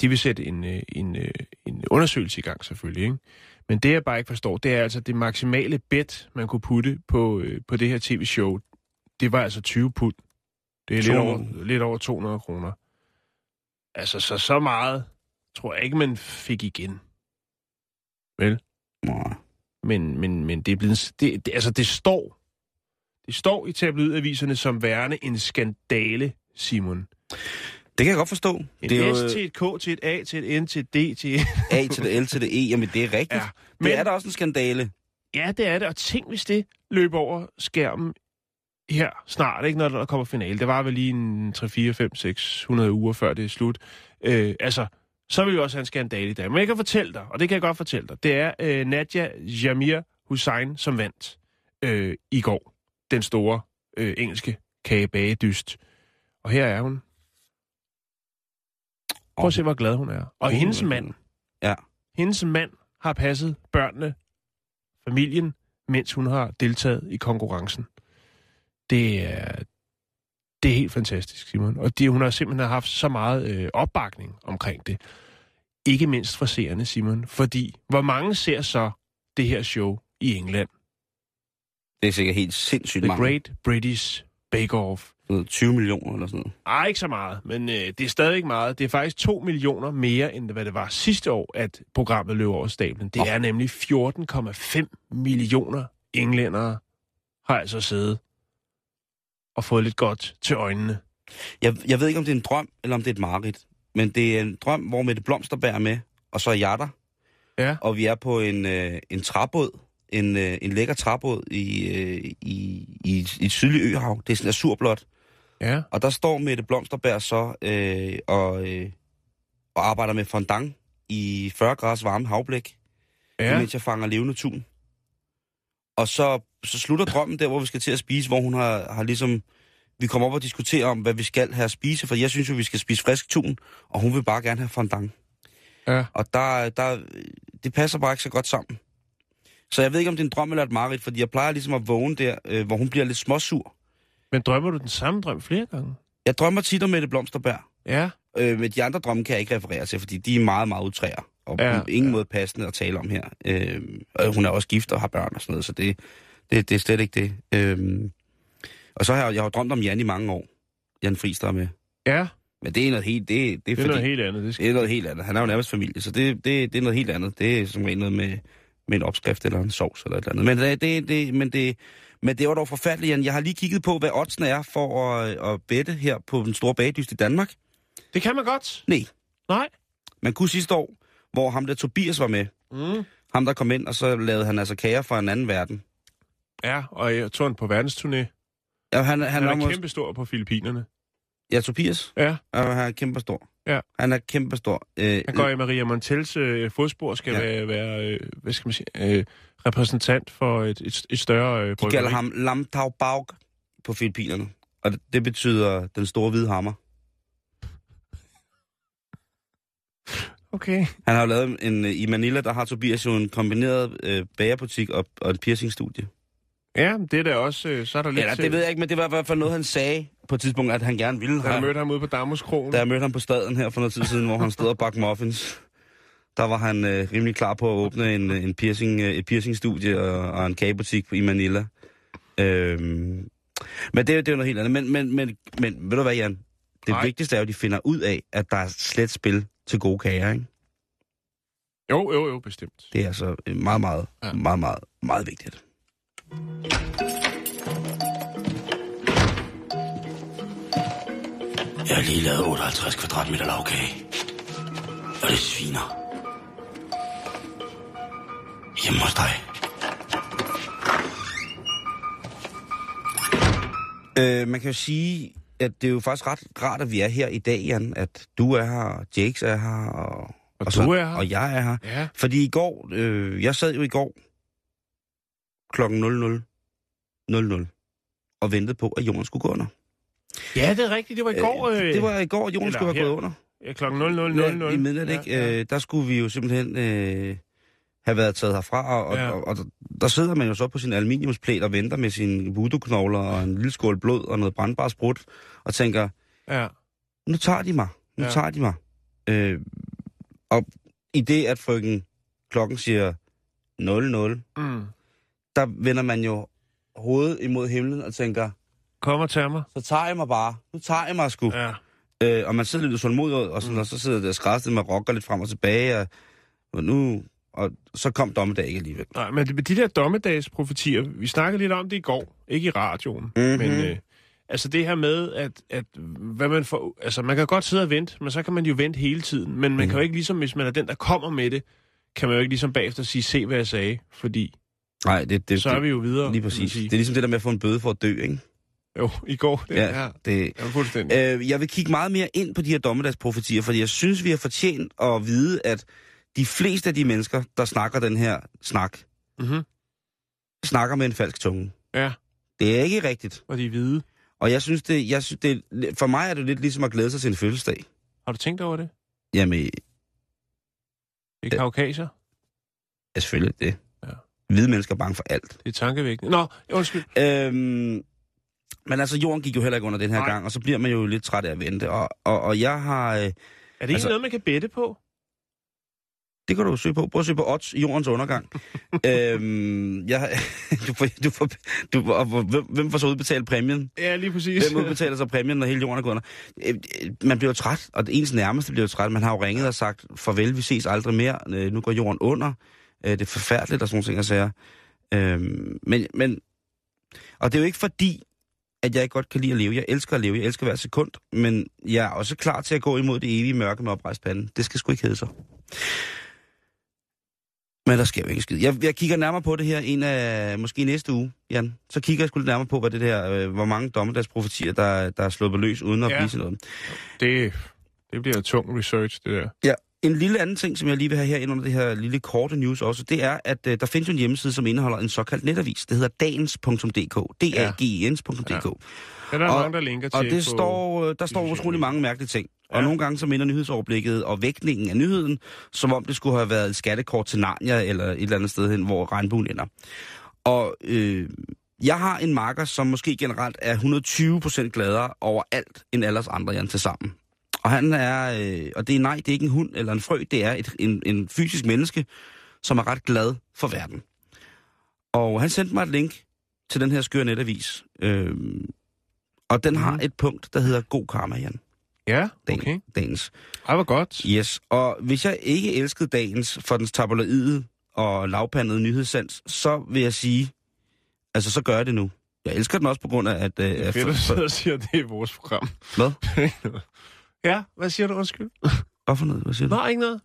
de vil sætte en, øh, en, øh, en undersøgelse i gang selvfølgelig, ikke? Men det, jeg bare ikke forstår, det er altså det maksimale bet, man kunne putte på, øh, på det her tv-show. Det var altså 20 pund. Det er lidt 200. over, lidt over 200 kroner. Altså, så så meget tror jeg ikke, man fik igen. Vel? Nej. Men, men, men det er blevet... Det, det, altså, det står... Det står i tabloidaviserne som værende en skandale, Simon. Det kan jeg godt forstå. En det er jo S til et K til et A til et N til et D til et... A til det L til det E. Jamen, det er rigtigt. Ja, men- det er da også en skandale. Ja, det er det. Og tænk, hvis det løber over skærmen her snart, ikke, når der kommer finale. Det var vel lige en 3, 4, 5, 6, 100 uger før det er slut. Øh, altså, så vil vi også have en skandale i dag. Men jeg kan fortælle dig, og det kan jeg godt fortælle dig, det er øh, Nadia Jamir Hussein, som vandt øh, i går. Den store øh, engelske kagebagedyst. Og her er hun. Prøv at se, hvor glad hun er. Og Hun hendes mand, Ja. hendes mand har passet børnene, familien, mens hun har deltaget i konkurrencen. Det er, det er helt fantastisk, Simon. Og de, hun har simpelthen haft så meget øh, opbakning omkring det. Ikke mindst fra seerne, Simon. Fordi, hvor mange ser så det her show i England? Det er sikkert helt sindssygt The mange. Great British Bake Off. Sådan noget 20 millioner eller sådan noget. Ej, ikke så meget, men øh, det er stadig meget. Det er faktisk 2 millioner mere, end hvad det var sidste år, at programmet løb over stablen. Det Åh. er nemlig 14,5 millioner englændere har altså siddet og fået lidt godt til øjnene. Jeg, jeg ved ikke, om det er en drøm, eller om det er et mareridt. Men det er en drøm, hvor Mette Blomsterberg er med, og så er jeg der. Ja. Og vi er på en, øh, en træbåd. En, øh, en lækker træbåd i, øh, i, i, i et sydligt øhav. Det er sådan azurblåt. Ja. Og der står Mette Blomsterberg så øh, og, øh, og arbejder med fondant i 40 graders varme havblik, ja. Ja. mens jeg fanger levende tun. Og så, så slutter drømmen der, hvor vi skal til at spise, hvor hun har, har ligesom... Vi kommer op og diskuterer om, hvad vi skal have at spise, for jeg synes jo, vi skal spise frisk tun, og hun vil bare gerne have fondant. Ja. Og der, der, det passer bare ikke så godt sammen. Så jeg ved ikke, om det er en drøm eller et mareridt, fordi jeg plejer ligesom at vågne der, øh, hvor hun bliver lidt småsur. Men drømmer du den samme drøm flere gange? Jeg drømmer tit om Mette Blomsterberg. Ja. Øh, men de andre drømme kan jeg ikke referere til, fordi de er meget, meget utræer. Og Ja, på ingen ja. måde passende at tale om her. Øh, og hun er også gift og har børn og sådan noget, så det, det, det er slet ikke det. Øh, og så har jeg, jeg har drømt om Jan i mange år. Jan Friis, der er med. Ja, Men det er noget helt, det, det er, det er fordi, noget helt andet. Det skal... det er noget helt andet. Han er jo nærmest familie, så det, det, det er noget helt andet. Det er som regel noget med, med en opskrift eller en sovs eller et eller andet. Men det, det, det, men det, men det var dog forfærdeligt, Jan. Jeg har lige kigget på, hvad oddsene er for at, at bette her på den store bagdyst i Danmark. det kan man godt. Nej. Nej. Man kunne sidste år, hvor ham der Tobias var med, Mm. ham der kom ind, og så lavede han altså kager fra en anden verden. Ja, og jeg tog han på verdensturné. Ja, han, han, Han er mås- kæmpe stor på Filippinerne. Ja, Tobias. Ja, Ja, han er kæmpe stor. Ja. Han er kæmpe stor. Øh, han går i Maria Montels øh, fodspor, skal Ja. være, være øh, hvad skal man sige, øh, repræsentant for et, et, et større øh, de bryggeri. kalder ham Lam Tau Baug på Filippinerne. Og det, det betyder den store hvide hammer. Okay. Han har jo lavet en, øh, i Manila, der har Tobias jo en kombineret øh, bagerbutik og, og en piercingstudie. Ja, det er da også, øh, så er der lidt Eller til- det ved jeg ikke, men det var i hvert fald noget, han sagde på et tidspunkt, at han gerne ville Da jeg mødte ham ude på Damuskrogen. Da jeg mødte ham på staden her for noget tid siden, hvor han stod og bagte muffins, der var han øh, rimelig klar på at åbne en, en piercing, øh, et piercingstudie og, og en kagebutik i Manila. Øhm, men det, er det er jo noget helt andet. Men, men, men, men ved du hvad, Jan? Det Nej. vigtigste er jo, at de finder ud af, at der er slet spil til gode kager, ikke? Jo, jo, jo, bestemt. Det er altså meget, meget, Ja. ja. meget, meget, meget vigtigt. Jeg har lige lavet 58 kvadratmeter lavkage. Og det sviner. Hjemme hos dig. Øh, man kan jo sige, at det er jo faktisk ret rart, at vi er her i dag, Jan. At du er her, og Jakes er her, og, Og så, du er her. Og jeg er her. Ja. Fordi i går, øh, jeg sad jo i går klokken 00.00 og ventede på, at jorden skulle gå under. ja, det er rigtigt. Det var i går. Øh, det var i går, jorden skulle have her. gået under. ja, klokken 00.00. Ja, I midnat, ikke? Ja. Øh, der skulle vi jo simpelthen øh, have været taget herfra, og, Ja. og, og, og der sidder man jo så på sin aluminiumsplæt og venter med sine voodoo-knogler og en lille skål blod og noget brandbar sprut, og tænker, Ja. nu tager de mig, nu ja. tager de mig. Øh, og i det, at frøken klokken siger 00, Mm. Der vender man jo hovedet imod himlen og tænker, Kom og tag mig. så tager jeg mig bare. Nu tager jeg mig sgu. Ja. Øh, og man sidder lidt utålmodig, og, sådan, mm. og så sidder der skræstet med rocker lidt frem og tilbage, og, og nu... Og så kom dommedag ikke alligevel. Nej, men de, de der dommedagsprofetier, vi snakkede lidt om det i går, ikke i radioen, Mhm. men øh, altså det her med, at, at hvad man får, altså man kan godt sidde og vente, men så kan man jo vente hele tiden, men man Mhm. kan jo ikke ligesom, hvis man er den, der kommer med det, kan man jo ikke ligesom bagefter sige, se hvad jeg sagde, fordi Nej, det, det, så er vi jo videre. Lige præcis. Det er ligesom det der med at få en bøde for at dø, ikke? Jo, i går. Det, Ja, det, ja, fuldstændig. øh, jeg vil kigge meget mere ind på de her dommedagsprofetier, fordi jeg synes, vi har fortjent at vide, at de fleste af de mennesker, der snakker den her snak, Mhm. snakker med en falsk tunge. Ja, Det er ikke rigtigt. og de er hvide. Og jeg synes, det, jeg synes det, for mig er det lidt ligesom at glæde sig til en fødselsdag. Har du tænkt over det? Jamen, Det er Ja. kaukasier. ja, selvfølgelig det. Hvide mennesker er bange for alt. Det er tankevækkende. Nå, undskyld. Øhm, men altså, jorden gik jo heller ikke under den her Nej. gang, og så bliver man jo lidt træt af at vente. Og, og, og jeg har... Øh, Er det ikke Altså- noget, man kan bette på? det kan du søge på. Prøv at søge på odds, jordens undergang. øhm, jeg, du får, du får, du, og, hvem, hvem får så udbetalt præmien? Ja, lige præcis. Hvem udbetaler så præmien, når hele jorden er gået under? Øh, øh, Man bliver jo træt, og ens nærmeste bliver jo træt. Man har jo ringet og sagt, farvel, vi ses aldrig mere. Øh, Nu går jorden under. Øh, Det er forfærdeligt, og sådan nogle ting, jeg siger. Øhm, men, men, og det er jo ikke fordi, at jeg ikke godt kan lide at leve. Jeg elsker at leve. Jeg elsker hver sekund. Men jeg er også klar til at gå imod det evige mørke med oprejst pande. Det skal sgu ikke hedde sig. Men der sker jo ikke skid. Jeg, jeg kigger nærmere på det her en af, måske næste uge, Jan. Så kigger jeg sgu lidt nærmere på, hvad det der, øh, hvor mange dommedagsprofetier, der, der er sluppet løs, uden at ja. blive sådan noget. Det, det bliver tung research, det der. Ja. En lille anden ting, som jeg lige vil have her ind under det her lille korte news også, det er, at øh, der findes en hjemmeside, som indeholder en såkaldt netavis. Det hedder dagens.dk. d a g e n .dk. Ja. Det er der Og- mange, der linker til Og det står, øh, der står utrolig mange mærkelige ting. Og Ja. nogle gange så minder nyhedsoverblikket og vægtningen af nyheden, som om det skulle have været et skattekort til Narnia eller et eller andet sted hen, hvor regnbuen ender. Og øh, jeg har en marker, som måske generelt er 120% gladere over alt end alle andre, Jan, til sammen. Og han er, øh, og det er nej, det er ikke en hund eller en frø, det er et, en, en fysisk menneske, som er ret glad for verden. Og han sendte mig et link til den her skøre netavis. Øh, og den har Mhm. et punkt, der hedder god karma, Jan. Ja, Dagen, okay. Dagens. Ej, hvor godt. Yes, og hvis jeg ikke elskede dagens for dens tabloide og lavpandede nyhedssans, så vil jeg sige, altså så gør jeg det nu. Jeg elsker den også på grund af, at... Øh, Det er at fedt, for, at du sidder for, og siger, at det er vores program. hvad? ja, hvad siger du, undskyld? Hvad for noget? Hvad siger du? Nå, ikke noget.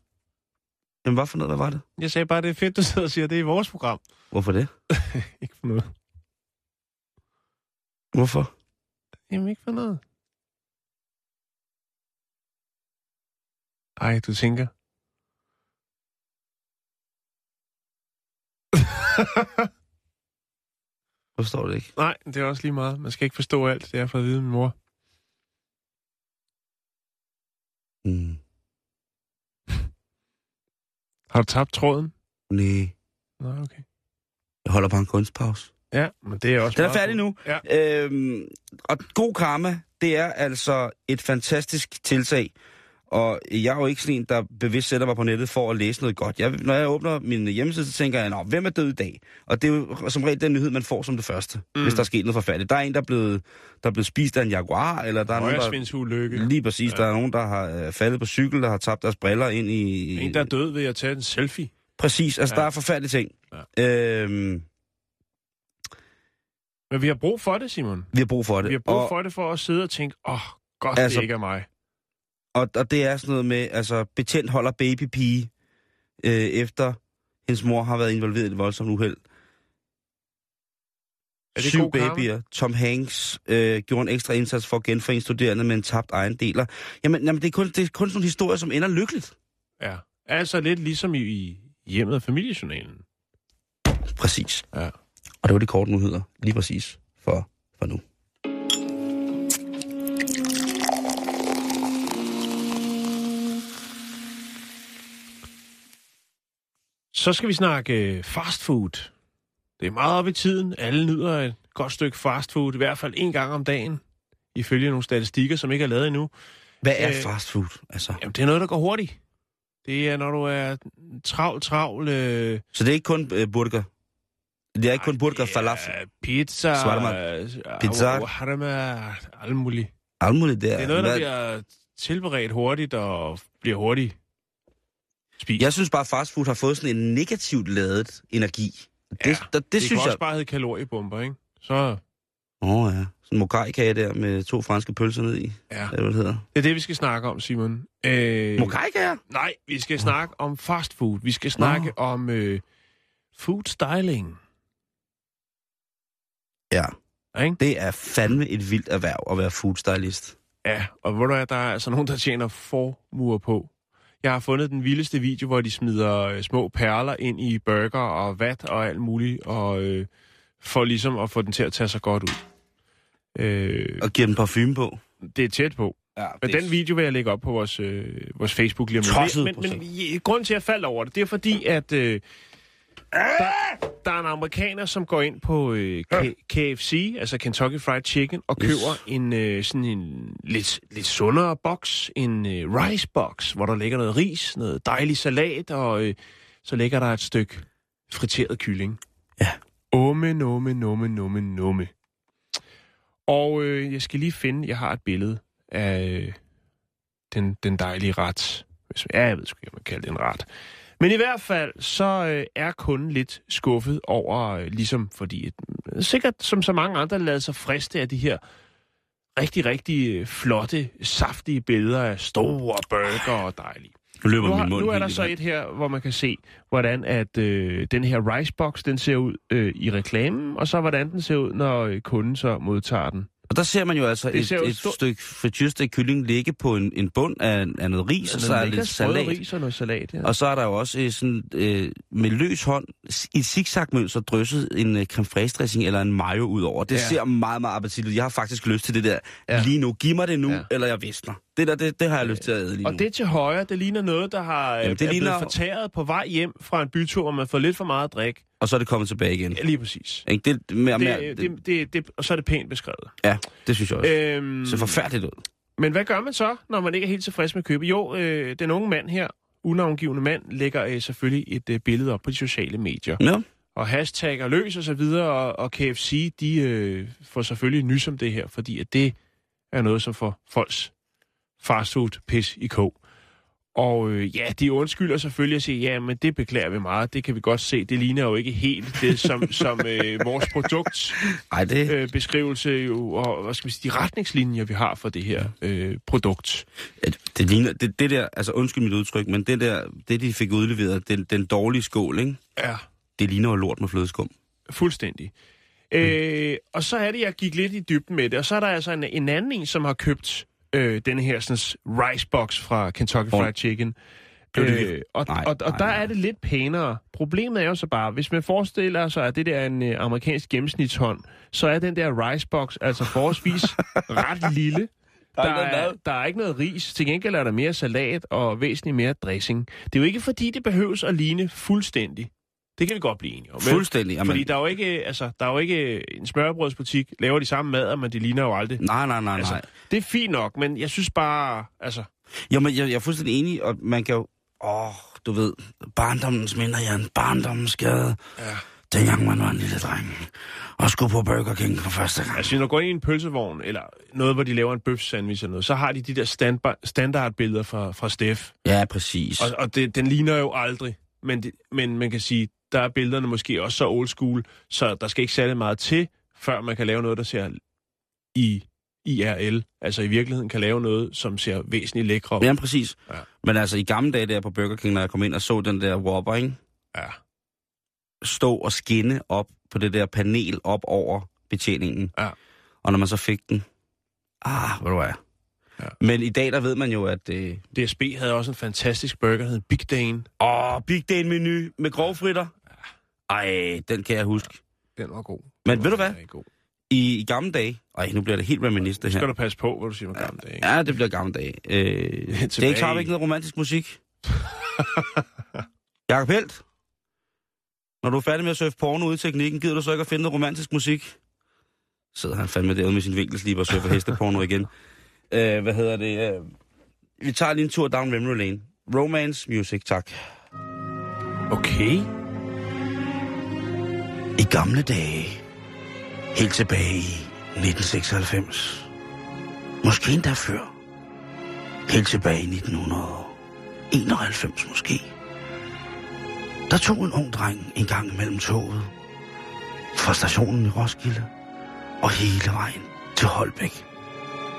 Jamen, hvad for noget? Hvad var det? Jeg sagde bare, det er fedt, du sidder og siger, det er vores program. Hvorfor det? Ikke for noget. Hvorfor? Jamen, ikke for noget. Ej, du tænker. Forstår det ikke. Nej, det er også lige meget. Man skal ikke forstå alt. Det er for at vide min mor. Mm. Har du tabt tråden? Nej, Nej, okay. jeg holder bare en kunstpause. Ja, men det er også Den er færdig nu. Ja. Øhm, og god karma, det er altså et fantastisk tiltag. Og jeg er jo ikke sådan en, der bevidst sætter mig på nettet for at læse noget godt. Jeg, når jeg åbner min hjemmeside, så tænker jeg, Nå, hvem er død i dag? Og det er jo som regel den nyhed, man får som det første, mm. hvis der er sket noget forfærdeligt. Der er en, der er blevet, der er blevet spist af en jaguar, eller der er nogen, der... Lige præcis. Ja. Der er nogen, der har øh, faldet på cykel, der har tabt deres briller ind i... En, der er død ved at tage en selfie. Præcis. Altså, Ja. ja. der er forfærdelige ting. Ja. Øhm, Men vi har brug for det, Simon. vi har brug for det. Vi har brug og, for det for at sidde og tænke, åh, oh, godt Altså- det ikke er mig. Og, og det er sådan noget med, altså, betjent holder babypige, øh, efter hendes mor har været involveret i et voldsomt uheld. Er det Syv god karma? babyer. Tom Hanks øh, gjorde en ekstra indsats for at genforene studerende med en tabt ejendeler. Jamen, jamen det, er kun, det er kun sådan nogle historier, som ender lykkeligt. Ja. Altså lidt ligesom i, i hjemmet af familiejournalen. Præcis. Ja. Og det var de korte nyheder, lige præcis, for, for nu. Så skal vi snakke øh, fast food. Det er meget op i tiden. Alle nyder et godt stykke fast food, i hvert fald en gang om dagen, ifølge nogle statistikker, som ikke er lavet endnu. Hvad er Øh, fast food? Altså, Jamen, det er noget, der går hurtigt. Det er, når du er travl, travl... Øh, så det er ikke kun øh, burger? Det er ikke kun burger, falafel? Ja, pizza, Shawarma. øh, Pizza. Harama, alt muligt. Alt muligt der. Det er noget, der bliver tilberedt hurtigt og bliver hurtigt spist. Jeg synes bare, at fast food har fået sådan en negativt ladet energi. Det, Ja, det, det, det synes kan jeg... også bare hedde kaloriebomber, ikke? Så Åh oh, ja. Sådan en mokai-kage der med to franske pølser ned i. ja. Hvad det hedder? Det er det, vi skal snakke om, Simon. Øh, Mokai-kager? nej, vi skal snakke om fast food. Vi skal snakke Nå. om øh, food styling. Ja. Ikke? Det er fandme et vildt erhverv at være foodstylist. Ja, og hvor du er, der er altså nogen, der tjener formuer på. Jeg har fundet den vildeste video, hvor de smider øh, små perler ind i burger og vat og alt muligt, og øh, for ligesom at få den til at tage sig godt ud. Øh, Og giver den parfume på. det er tæt på. Ja, Men den video vil jeg lægge op på vores, øh, vores Facebook lige om lidt. Men, men, men grunden til, at jeg faldt over det, det er fordi, at øh, der, der er en amerikaner, som går ind på øh, K- KFC, altså Kentucky Fried Chicken, og Yes. køber en øh, sådan en lidt, lidt sundere boks, en øh, rice box, hvor der ligger noget ris, noget dejlig salat, og øh, så ligger der et stykke friteret kylling. Ja. Omme, numme, numme, numme, numme. Og øh, jeg skal lige finde, jeg har et billede af øh, den, den dejlige ret. Hvis, ja, jeg ved sgu ikke, om man kalder det en ret. Men i hvert fald, så øh, er kunden lidt skuffet over, øh, ligesom fordi, at, øh, sikkert som så mange andre, lader sig friste af de her rigtig, rigtig øh, flotte, saftige billeder af store burger og dejlige. Nu løber Nu, min har, mund nu er der så et her, hvor man kan se, hvordan at øh, den her ricebox, den ser ud øh, i reklamen, og så hvordan den ser ud, når øh, kunden så modtager den. Og der ser man jo altså et, jo et stort- stykke frityrestegt kylling ligge på en, en bund af, af noget ris, og så er lidt salat. ris og noget salat, ja. Og så er der jo også øh, sådan, øh, med løs hånd, i et zigzagmønster drysset en øh, creme fraiche dressing eller en mayo ud over. Det Ja. ja. ser meget, meget appetitligt. Jeg har faktisk lyst til det der Ja. ja. lige nu. Giv mig det nu, Ja. ja. eller jeg visner. Det der, det, det har jeg lyst til at æde lige Og nu. det til højre, det ligner noget, der har Jamen, det det er ligner- blevet fortæret på vej hjem fra en bytur, hvor man får lidt for meget drik. Og så er det kommet tilbage igen. Ja, lige præcis. Ikke? Det, mere, mere, Det, det, det, det, det, og så er det pænt beskrevet. ja, det synes jeg også. Øh, Øhm, så forfærdeligt ud. men hvad gør man så, når man ikke er helt tilfreds med købet? Jo, øh, den unge mand her, unavngivende mand, lægger øh, selvfølgelig et øh, billede op på de sociale medier. Ja. Og hashtagger løs og så videre, og, og KFC, de øh, får selvfølgelig nys om det her, fordi at det er noget, som får folks fastfood pis i kog. Og øh, ja, de undskylder selvfølgelig og siger, ja, men det beklager vi meget, det kan vi godt se, det ligner jo ikke helt det, som, som øh, vores produkt Ej, det, øh, beskrivelse jo, og hvad skal vi sige, de retningslinjer, vi har for det her øh, produkt. det, det ligner, det, det der, altså undskyld mit udtryk, men det der, det de fik udleveret, den, den dårlige skål, ikke? Ja, Det ligner jo lort med flødeskum. fuldstændig. Øh, og så er det, jeg gik lidt i dybden med det, og så er der altså en, en anden en, som har købt øh, den her sådan, rice box fra Kentucky Fried Chicken. Blev det Øh, og, Nej, og, og nej, der nej. er det lidt pænere. Problemet er jo så bare, hvis man forestiller sig, at det der er en øh, amerikansk gennemsnitshånd, så er den der ricebox altså forholdsvis ret lille. Der Der er ikke noget er, der er ikke noget ris. Til gengæld er der mere salat og væsentligt mere dressing. Det er jo ikke fordi, det behøves at ligne fuldstændig. Det kan vi godt blive enige om. Fuldstændig. Jamen, Fordi der er jo ikke, altså, der er jo ikke en smørbrødsbutik, laver de samme mad, men de ligner jo aldrig. Nej, nej, nej, Altså, nej. det er fint nok, men jeg synes bare, altså, Jamen, jeg, jeg er fuldstændig enig, og man kan jo... Åh, du ved, barndommens minder, Jan. Barndommens skade. Ja. Dengang man var en lille dreng. Og skulle på Burger King for første gang. altså når du går ind i en pølsevogn, eller noget, hvor de laver en bøf sandwich eller noget, så har de de der standard, standardbilleder fra, fra Steff. Ja, præcis. Og, og det, den ligner jo aldrig. Men, det, men man kan sige, der er billederne måske også så old school, så der skal ikke særlig meget til, før man kan lave noget, der ser i IRL. Altså i virkeligheden kan lave noget, som ser væsentligt lækre ud. Ja, præcis. Ja. Men altså, i gamle dage der på Burger King, når jeg kom ind og så den der Whopper, ikke? Ja. Stå og skinne op på det der panel op over betjeningen. Ja. Og når man så fik den... Ah, hvad du er. Ja. Men i dag, der ved man jo, at... Øh, DSB havde også en fantastisk burger, der hed Big Dane. Åh, Big Dan menu med grovfritter. Ej, den kan jeg huske. Den var god. Men Den ved du hvad? God. I, i gamle dage... Ej, nu bliver det helt reminiscent det Skal her. du passe på, hvad du siger med gamle dage. ikke? Ja, det bliver gamle dage. Øh, det er ikke ikke noget romantisk musik. Jakob Helt, når du er færdig med at surfe porno ude i teknikken, gider du så ikke at finde noget romantisk musik? Så sidder han fandme derude med sin vinkelsliber og surfer hesteporno igen. Øh, hvad hedder det? Øh, vi tager lige en tur down memory lane. Romance music, tak. Okay. I gamle dage, helt tilbage i 1996, måske endda før, helt tilbage i 1991 måske, der tog en ung dreng en gang mellem toget fra stationen i Roskilde og hele vejen til Holbæk.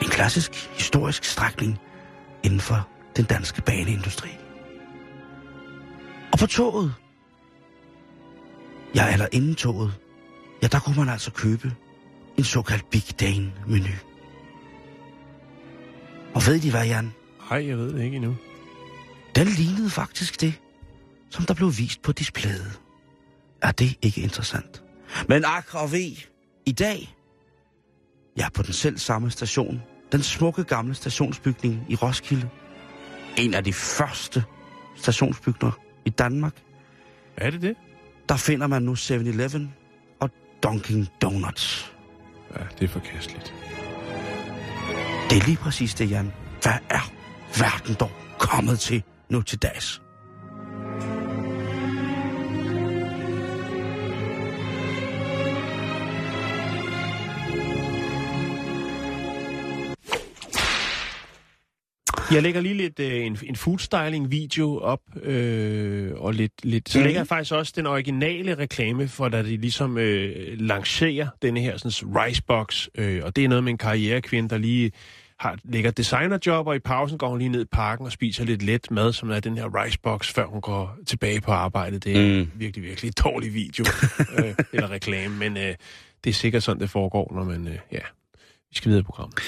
En klassisk historisk strækning inden for den danske baneindustri. Og på toget, ja, eller inden toget, ja, der kunne man altså købe en såkaldt Big Dane-menu. Og ved de hvad, Jan? Nej, jeg ved det ikke endnu. Den lignede faktisk det, som der blev vist på displayet. Er det ikke interessant? Men ak og ved, i dag, ja, på den selv samme station, den smukke gamle stationsbygning i Roskilde, en af de første stationsbygninger i Danmark, Er det det? der finder man nu 7-Eleven og Dunkin' Donuts. Ja, det er forkasteligt. Det er lige præcis det, Jan. Hvad er verden dog kommet til nu til dags? Jeg lægger lige lidt øh, en, en foodstyling-video op, øh, og lidt, lidt, så Mhm. lægger jeg faktisk også den originale reklame, for da de ligesom øh, lancerer denne her sådan, ricebox, øh, og det er noget med en karrierekvinde, der lige har, lægger designerjob, og i pausen går hun lige ned i parken og spiser lidt let mad, som er den her ricebox, før hun går tilbage på arbejdet. Det er Mm. virkelig, virkelig et dårlig video, øh, eller reklame, men øh, det er sikkert sådan, det foregår, når man, øh, ja, vi skal videre i programmet.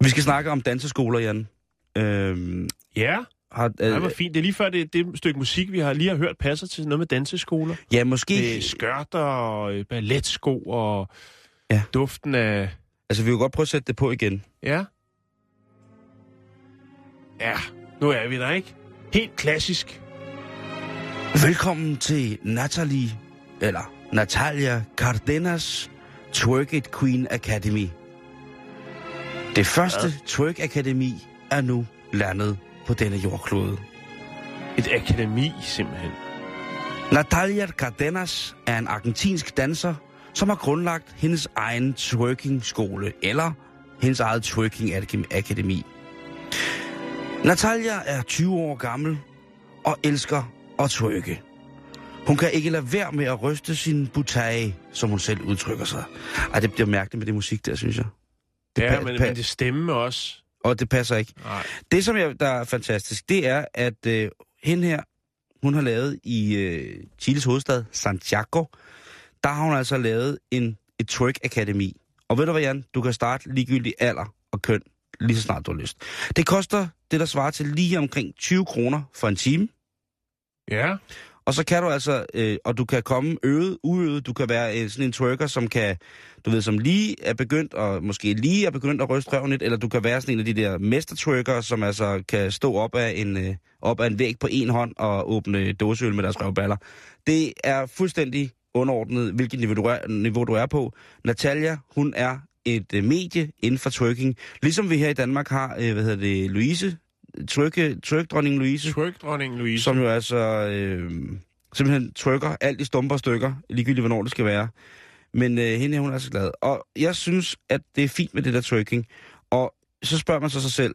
Vi skal snakke om danseskoler, Jan. Øhm, Ja, har, det øh, var fint. Det er lige før det, det stykke musik, vi har lige har hørt, passer til noget med danseskoler. ja, måske... Med skørter og øh, balletsko og Ja. ja. duften af... Altså, vi vil godt prøve at sætte det på igen. Ja. Ja, nu er vi der, ikke? Helt klassisk. Velkommen til Natalie, eller Natalia Cardenas Twerk It Queen Academy. Det første Twerk Akademi er nu landet på denne jordklode. Et akademi, simpelthen. Natalia Cardenas er en argentinsk danser, som har grundlagt hendes egen twerking-skole, eller hendes eget twerking-akademi. Natalia er 20 år gammel og elsker at twerke. Hun kan ikke lade være med at ryste sin butage, som hun selv udtrykker sig. Ej, det bliver mærkeligt med det musik der, synes jeg. Det ja, pa- men, men det stemme også. Og det passer ikke. Nej. Det, som jeg, der er fantastisk, det er, at øh, hende her, hun har lavet i øh, Chiles hovedstad, Santiago, der har hun altså lavet en, et twerk-akademi. Og ved du hvad, Jan? Du kan starte ligegyldig alder og køn, lige så snart du har lyst. Det koster det, der svarer til lige omkring 20 kroner for en time. Ja. Og så kan du altså, øh, og du kan komme øvet, uøvet, du kan være øh, sådan en twerker, som kan, du ved, som lige er begyndt, og måske lige er begyndt at ryste røven lidt, eller du kan være sådan en af de der mestertwerker, som altså kan stå op af en, øh, op af en væg på en hånd og åbne dåseøl med deres røvballer. Det er fuldstændig underordnet, hvilket niveau du er, niveau du er på. Natalia, hun er et øh, medie inden for twerking, ligesom vi her i Danmark har, øh, hvad hedder det, Louise, twerk, twerk-dronning Louise, Twerk, dronning Louise. som jo altså øh, simpelthen trykker alt i stumper stykker, ligegyldigt hvornår det skal være. Men øh, hende er hun altså glad. Og jeg synes, at det er fint med det der twerking. Og så spørger man så sig selv,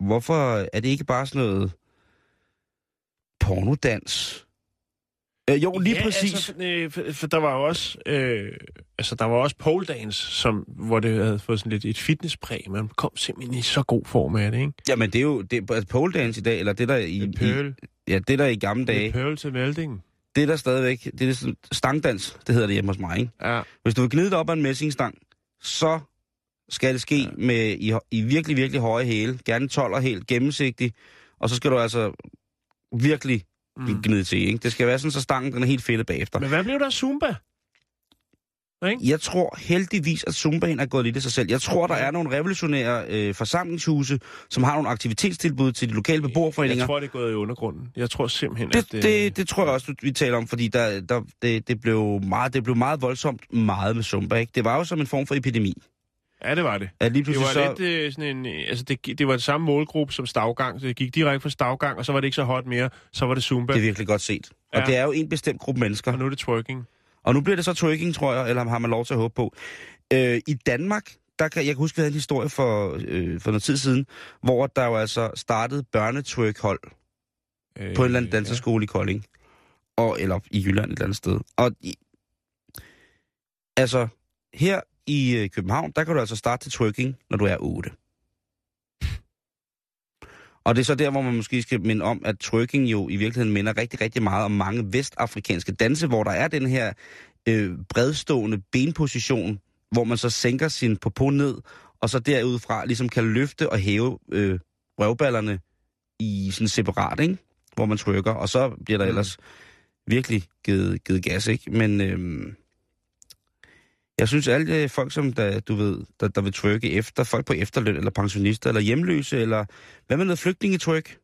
hvorfor er det ikke bare sådan noget pornodans? Øh, jo, lige ja, præcis. Altså, øh, for, for der var jo også, øh, altså, der var også pole dance, som, hvor det havde fået sådan lidt et fitnesspræg. Man kom simpelthen i så god form af det, ikke? Jamen, det er jo det, altså, pole dance i dag, eller det der i, i, pøl, ja, det der i gamle dage, en pøl til væltingen. det der stadigvæk, det er sådan stangdans, det hedder det hjemme hos mig, ikke? Ja. Hvis du vil gnide dig op af en messingstang, så skal det ske ja. med i, i virkelig, virkelig høje hæle. Gerne 12 og helt gennemsigtig. Og så skal du altså virkelig mm. Gnide til, ikke? Det skal være sådan, så stangen den er helt fedtet bagefter. Men hvad blev der af Zumba? Ikke? Jeg tror heldigvis, at Zumbaen er gået lidt i sig selv. Jeg tror, der er nogle revolutionære øh, forsamlingshuse, som har nogle aktivitetstilbud til de lokale beboerforeninger. Jeg tror, det er gået i undergrunden. Jeg tror simpelthen, det, at... øh, det, det tror jeg også, vi taler om, fordi der, der, det, det, blev meget, det blev meget voldsomt meget med Zumba. Ikke? Det var jo som en form for epidemi. Ja, det var det. At lige Det var så... lidt øh, sådan en... øh, Altså, det, det var det samme målgruppe som stavgang, så det gik direkte fra stavgang, og så var det ikke så hot mere. Så var det Zumba, Det er virkelig godt set. Og Ja. det er jo en bestemt gruppe mennesker. og nu er det twerking. Og nu bliver det så twerking, tror jeg, eller har man lov til at håbe på. Øh, I Danmark, der kan, jeg kan huske, vi havde en historie for, øh, for noget tid siden, hvor der jo altså startede børnetwerkhold Øh, på en eller anden danseskole i Kolding. Og, eller i Jylland et eller andet sted. Og i, altså, her i øh, København, der kan du altså starte til twerking, når du er 8. Og det er så der, hvor man måske skal minde om, at twerking jo i virkeligheden minder rigtig, rigtig meget om mange vestafrikanske danse, hvor der er den her øh, bredstående benposition, hvor man så sænker sin popo ned, og så derudfra ligesom kan løfte og hæve øh, røvballerne i sådan separat, ikke? hvor man trykker, og så bliver der Mm. ellers virkelig givet, givet gas, ikke? Men øhm, jeg synes, alle folk, som der, du ved, der, der vil trykke efter, folk på efterløn, eller pensionister, eller hjemløse, eller hvad med noget flygtningetryk?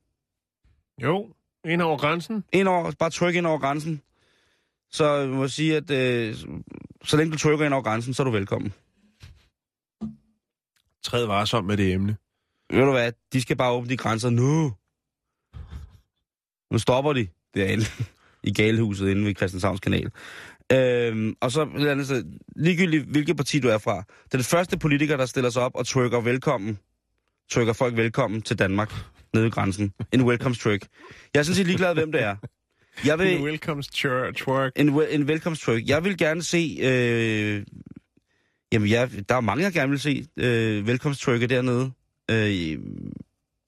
Jo, ind over grænsen. Ind over, bare tryk ind over grænsen. Så jeg må sige, at øh, så længe du trykker ind over grænsen, så er du velkommen. Træd varsom med det emne. Ved du hvad, de skal bare åbne de grænser nu. Nu stopper de derinde i galehuset inde ved Christianshavns kanal. Øhm, og så et andet sted, ligegyldigt hvilket parti du er fra, den første politiker, der stiller sig op og trykker velkommen, trykker folk velkommen til Danmark nede ved grænsen. En welcome tryk. Jeg er sådan set ligeglad, hvem det er. Jeg vil, Welcome church twerk. en, en velkomsttryk. Jeg vil gerne se... Øh, jamen, jeg, der er mange, jeg gerne vil se øh, velkomsttrykke dernede. Øh,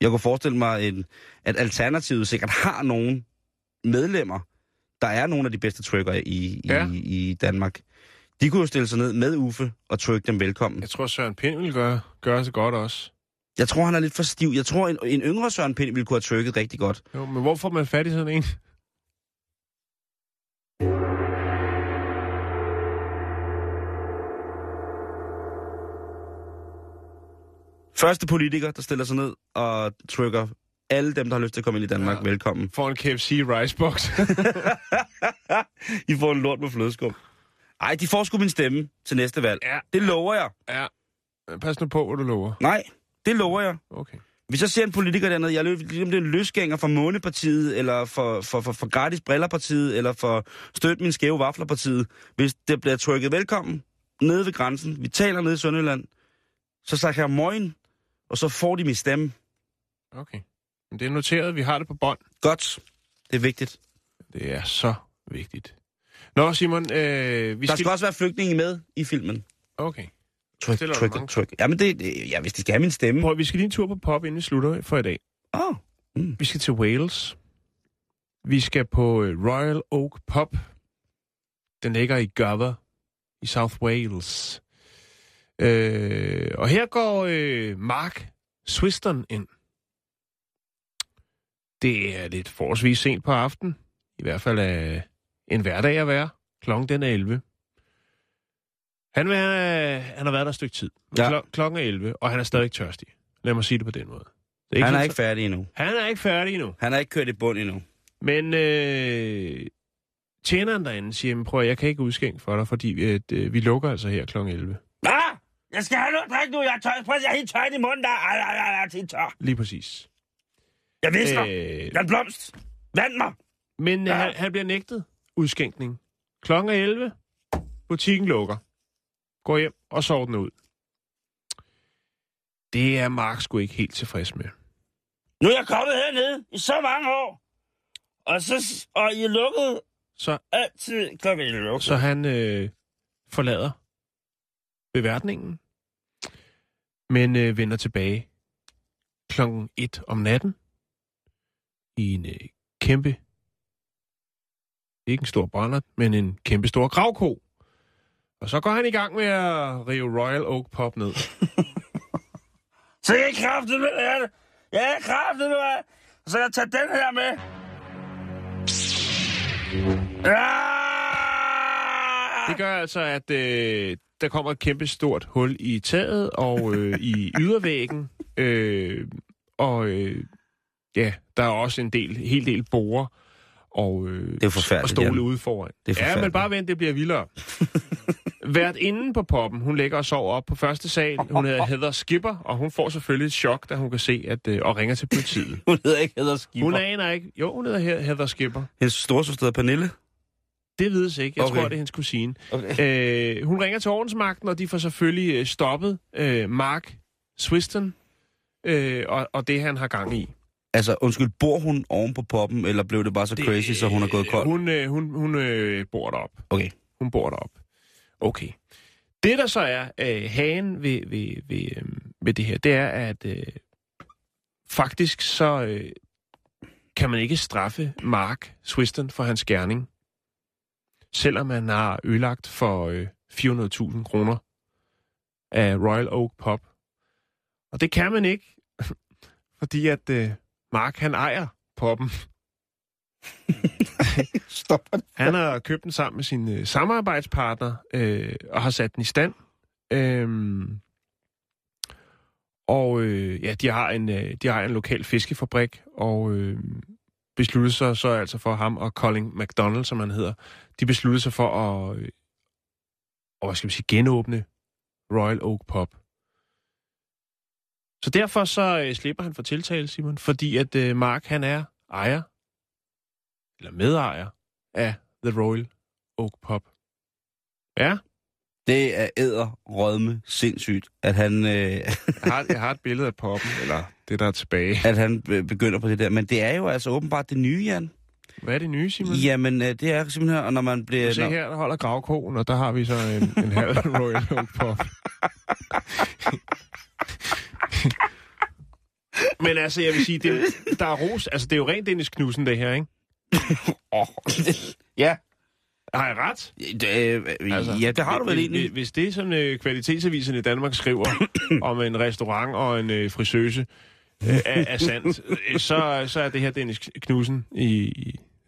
jeg kunne forestille mig, en, at Alternativet sikkert har nogle medlemmer, der er nogle af de bedste trykker i, i, Ja. i, i Danmark. De kunne jo stille sig ned med Uffe og trykke dem velkommen. Jeg tror, Søren Pind vil gøre, gøre sig godt også. Jeg tror, han er lidt for stiv. Jeg tror, en, en yngre Søren Pind ville kunne have trykket rigtig godt. Jo, men hvor får man fat i sådan en? Første politiker, der stiller sig ned og trykker alle dem, der har lyst til at komme ind i Danmark, Ja. velkommen. Får en KFC ricebox. I får en lort med flødeskum. Ej, de får sgu min stemme til næste valg. Ja. Det lover jeg. ja. Pas nu på, hvad du lover. Nej, det lover jeg. Okay. Hvis jeg ser en politiker dernede, jeg er lidt ligesom det er en løsgænger for Månepartiet, eller for, for, for, for Gratis Brillerpartiet, eller for Støt Min Skæve Vaflerpartiet. Hvis det bliver trykket velkommen nede ved grænsen, vi taler nede i Sønderjylland, så sagt jeg morgen, og så får de min stemme. Okay. Men det er noteret, vi har det på bånd. Godt. Det er vigtigt. Det er så vigtigt. Nå, Simon, øh, vi Der skal... skal også være flygtninge med i filmen. Okay. Tryk, tryk, mange? tryk. Jamen, det, det, ja, hvis de skal have min stemme. Prøv, vi skal lige en tur på pop, inden vi slutter for i dag. Åh, oh, mm. Vi skal til Wales. Vi skal på øh, Royal Oak Pub. Den ligger i Gower i South Wales. Øh, og her går øh, Mark Swiston ind. Det er lidt forholdsvis sent på aften. I hvert fald er en hverdag at være. Klokken den er 11. Han, vil, han har været der et stykke tid. Ja. Klo- klokken er 11, og han er stadig tørstig. Lad mig sige det på den måde. Det Han er ikke færdig endnu. han er ikke færdig endnu. Han er ikke kørt i bund endnu. Men øh, tjeneren derinde siger, "Men prøv at, jeg kan ikke udskænke for dig, fordi at, øh, vi lukker altså her kl. 11. Ah! Jeg skal have noget drik nu, jeg er tør. Prøv at jeg er helt tør i munden, der. Ej, ej, ej, jeg er helt tør. Lige præcis. Jeg visker. Øh... Øh, Jeg er blomst. Vand mig. men Ja. ja. han, han bliver nægtet udskænkning. Klokken er 11. Butikken lukker. Gå hjem og sov den ud. Det er Mark sgu ikke helt tilfreds med. Nu er jeg kommet hernede i så mange år. Og, så, og I er lukket Så, altid klokken 11. så han øh, forlader beværtningen, men øh, vender tilbage klokken 1 om natten i en øh, kæmpe, ikke en stor brænder, men en kæmpe stor gravko. Og så går han i gang med at rive Royal Oak Pop ned. Så jeg kraftet med det. Jeg er kraftet med det. Så jeg tager den her med. Det gør altså, at øh, der kommer et kæmpe stort hul i taget og øh, i ydervæggen. Øh, og øh, ja, der er også en del, hel del borer og, øh, Det er forfærdeligt, og stole ude foran. Det er ja, men bare vent, det bliver vildere. Vært inde på poppen, hun ligger og sover op på første sal. Hun hedder Heather Skipper, og hun får selvfølgelig et chok, da hun kan se, at øh, og ringer til politiet. Hun hedder ikke Hedder Skipper. Hun aner ikke. Jo, hun hedder He- Heather Skipper. Hendes storsøster Pernille. Det vides ikke. Jeg Okay. okay. tror, det er hendes kusine. Okay. Øh, hun ringer til ordensmagten, og de får selvfølgelig øh, stoppet øh, Mark Swiston øh, og, og det, han har gang i. Altså, undskyld, bor hun oven på poppen, eller blev det bare så crazy, så hun er gået kold? Hun, øh, hun, hun øh, bor derop. Okay. Hun bor derop. Okay. Det, der så er øh, hagen ved, ved, ved, øh, ved det her, det er, at øh, faktisk så øh, kan man ikke straffe Mark Swiston for hans gerning, selvom han har ødelagt for øh, 400.000 kroner af Royal Oak Pop. Og det kan man ikke, fordi at øh, Mark han ejer poppen. Stop. Han har købt den sammen med sin øh, samarbejdspartner øh, og har sat den i stand. Øhm, og øh, ja, de har en øh, de har en lokal fiskefabrik og øh, besluttede sig så altså for ham og Colin McDonald, som han hedder. De besluttede sig for at øh, og hvad skal man sige, genåbne Royal Oak Pub. Så derfor så øh, slipper han for tiltale, Simon, fordi at øh, Mark han er ejer eller medejer af The Royal Oak Pub. Ja, Det er æder rødme sindssygt, at han, øh, jeg har, jeg har et billede af poppen, eller det, der er tilbage. at han øh, begynder på det der. Men det er jo altså åbenbart det nye, Jan. Hvad er det nye, Simon? Jamen, øh, det er simpelthen, og når man bliver... Se når, her, der holder gravkogen, og der har vi så en, en halv Royal Oak Pub. Men altså, jeg vil sige, det, der er ros. Altså, det er jo rent Dennis Knudsen, det her, ikke? Åh, ja. Har jeg ret? Det, øh, altså, ja, det har du vel hvis, egentlig. Hvis det, som øh, kvalitetsavisen i Danmark skriver om en restaurant og en øh, frisøse, øh, er, er sandt, øh, så, så er det her Dennis Knudsen i...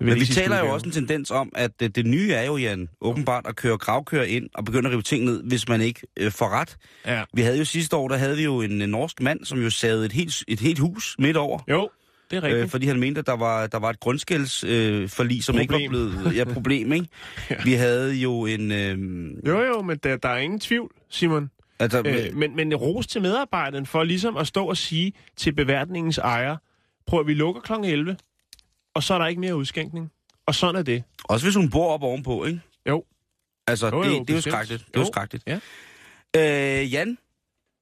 Men vi taler jo også en tendens om, at det, det nye er jo, Jan, åbenbart at køre gravkører ind og begynde at rive ting ned, hvis man ikke øh, får ret. Ja. Vi havde jo sidste år, der havde vi jo en, en norsk mand, som jo savede et helt, et helt hus midt over. Jo, det er rigtigt. Øh, fordi han mente, at der var, der var et grundskældsforlig, øh, forlig, som ikke var Problem. blevet... Ja, problem, ikke? Ja. Vi havde jo en... Øh, Jo, jo, men der, der er ingen tvivl, Simon. altså, Øh, men, men ros til medarbejderen for ligesom at stå og sige til beværtningens ejer, prøv at vi lukker kl. 11, og så er der ikke mere udskænkning. Og sådan er det. Også hvis hun bor op ovenpå, ikke? Jo. Altså, Jo, det, jo, det er jo skrækkeligt. Det er jo skrækkeligt. Ja. Øh, Jan,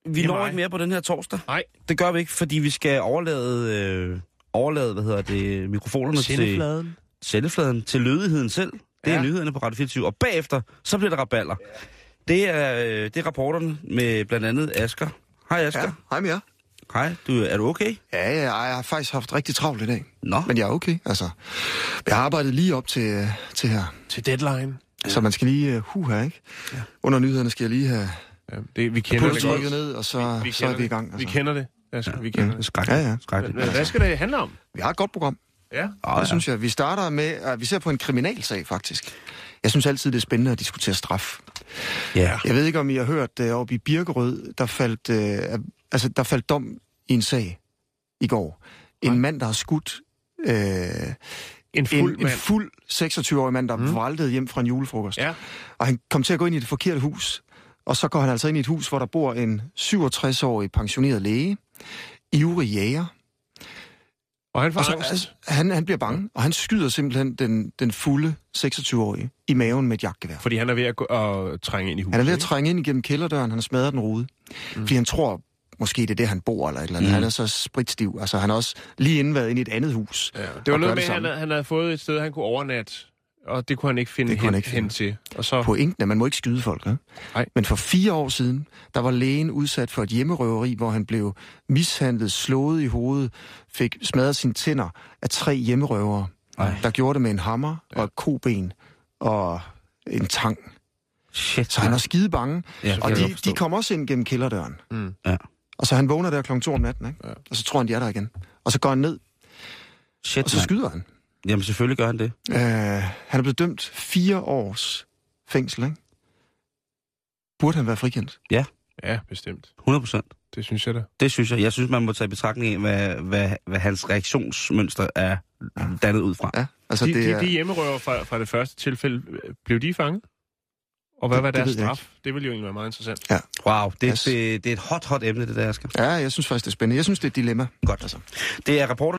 vi Det er når mig. ikke mere på den her torsdag. Nej. Det gør vi ikke, fordi vi skal overlade, øh, overlade hvad hedder det, mikrofonerne til Sendefladen. sendefladen, til lødigheden selv. Det er Ja. nyhederne på Radio 24. Og bagefter, så bliver der raballer. Det er, øh, det er rapporterne med blandt andet Asker. Hej Asker. Ja, hej med jer. Hej, du, er du okay? Ja, ja, jeg har faktisk haft rigtig travlt i dag. Nå, Men jeg er okay, altså. Jeg har arbejdet lige op til, til her. Til deadline. Ja. Så man skal lige, uh, huh her, ikke? Ja. Under nyhederne skal jeg lige have Ja, det, vi kender det godt. trykket ned, og så, Vi så er kender vi i gang. Vi Altså. kender det. Altså, vi ja, kender det er det. skrækkeligt. Ja, ja. skrækkeligt. Men, hvad skal det handle om? Vi har et godt program. Ja. Det synes jeg. Vi starter med, at vi ser på en kriminalsag, faktisk. Jeg synes altid, det er spændende at diskutere straf. Ja. Jeg ved ikke, om I har hørt, uh, oppe i Birkerød, der faldt, uh, altså, der faldt dom i en sag i går. En Nej. mand, der har skudt uh, En fuld en, en mand. fuld 26-årig mand, der mm. vraltede hjem fra en julefrokost. Ja. Og han kom til at gå ind i det forkerte hus. Og så går han altså ind i et hus, hvor der bor en 67-årig pensioneret læge, ivrig jæger. Og han får Og så, altså, han, han bliver bange, og han skyder simpelthen den, den fulde 26-årige i maven med et jagtgevær. Fordi han er ved at, gå, at trænge ind i huset. Han er ved at trænge ind igennem kælderdøren, han har smadret den rude. Mm. Fordi han tror, måske det er det, han bor, eller et eller andet. Mm. Han er så spritstiv. Altså, han har også lige inden været inde i et andet hus. Ja, det var noget med, at han, han havde fået et sted, han kunne overnatte. Og det kunne han ikke finde Det kunne hen, han ikke finde. hen til. Og så, Pointen er, man må ikke skyde folk. Ja? Nej. Men for fire år siden, der var lægen udsat for et hjemmerøveri, hvor han blev mishandlet, slået i hovedet, fik smadret sine tænder af tre hjemmerøvere, Ej. der gjorde det med en hammer og et koben og en tang. Shit. Så han er skide bange. Ja, Og de, de kom også ind gennem kælderdøren. Mm. Ja. Og så han vågner der klokken 2 om natten, ikke? Ja. Og så tror han, de er der igen. Og så går han ned, Shit, og så skyder han. Jamen selvfølgelig gør han det. Uh, han er blevet dømt fire års fængsel, ikke? Burde han være frikendt? Ja, bestemt. 100 procent. Det synes jeg da. Det synes jeg. Jeg synes, man må tage i betragtning af, hvad, hvad, hvad hans reaktionsmønster er dannet ud fra. Ja, altså De, det de, er... de hjemmerøver fra, fra det første tilfælde, øh, blev de fanget? Og hvad Det- var det deres jeg straf? Det ville jo egentlig være meget interessant. Wow, det, Yes. det, det er et hot, hot emne, det der, Asger. Ja, jeg synes faktisk, det er spændende. Jeg synes, det er et dilemma. Godt. Altså. Det er rapporter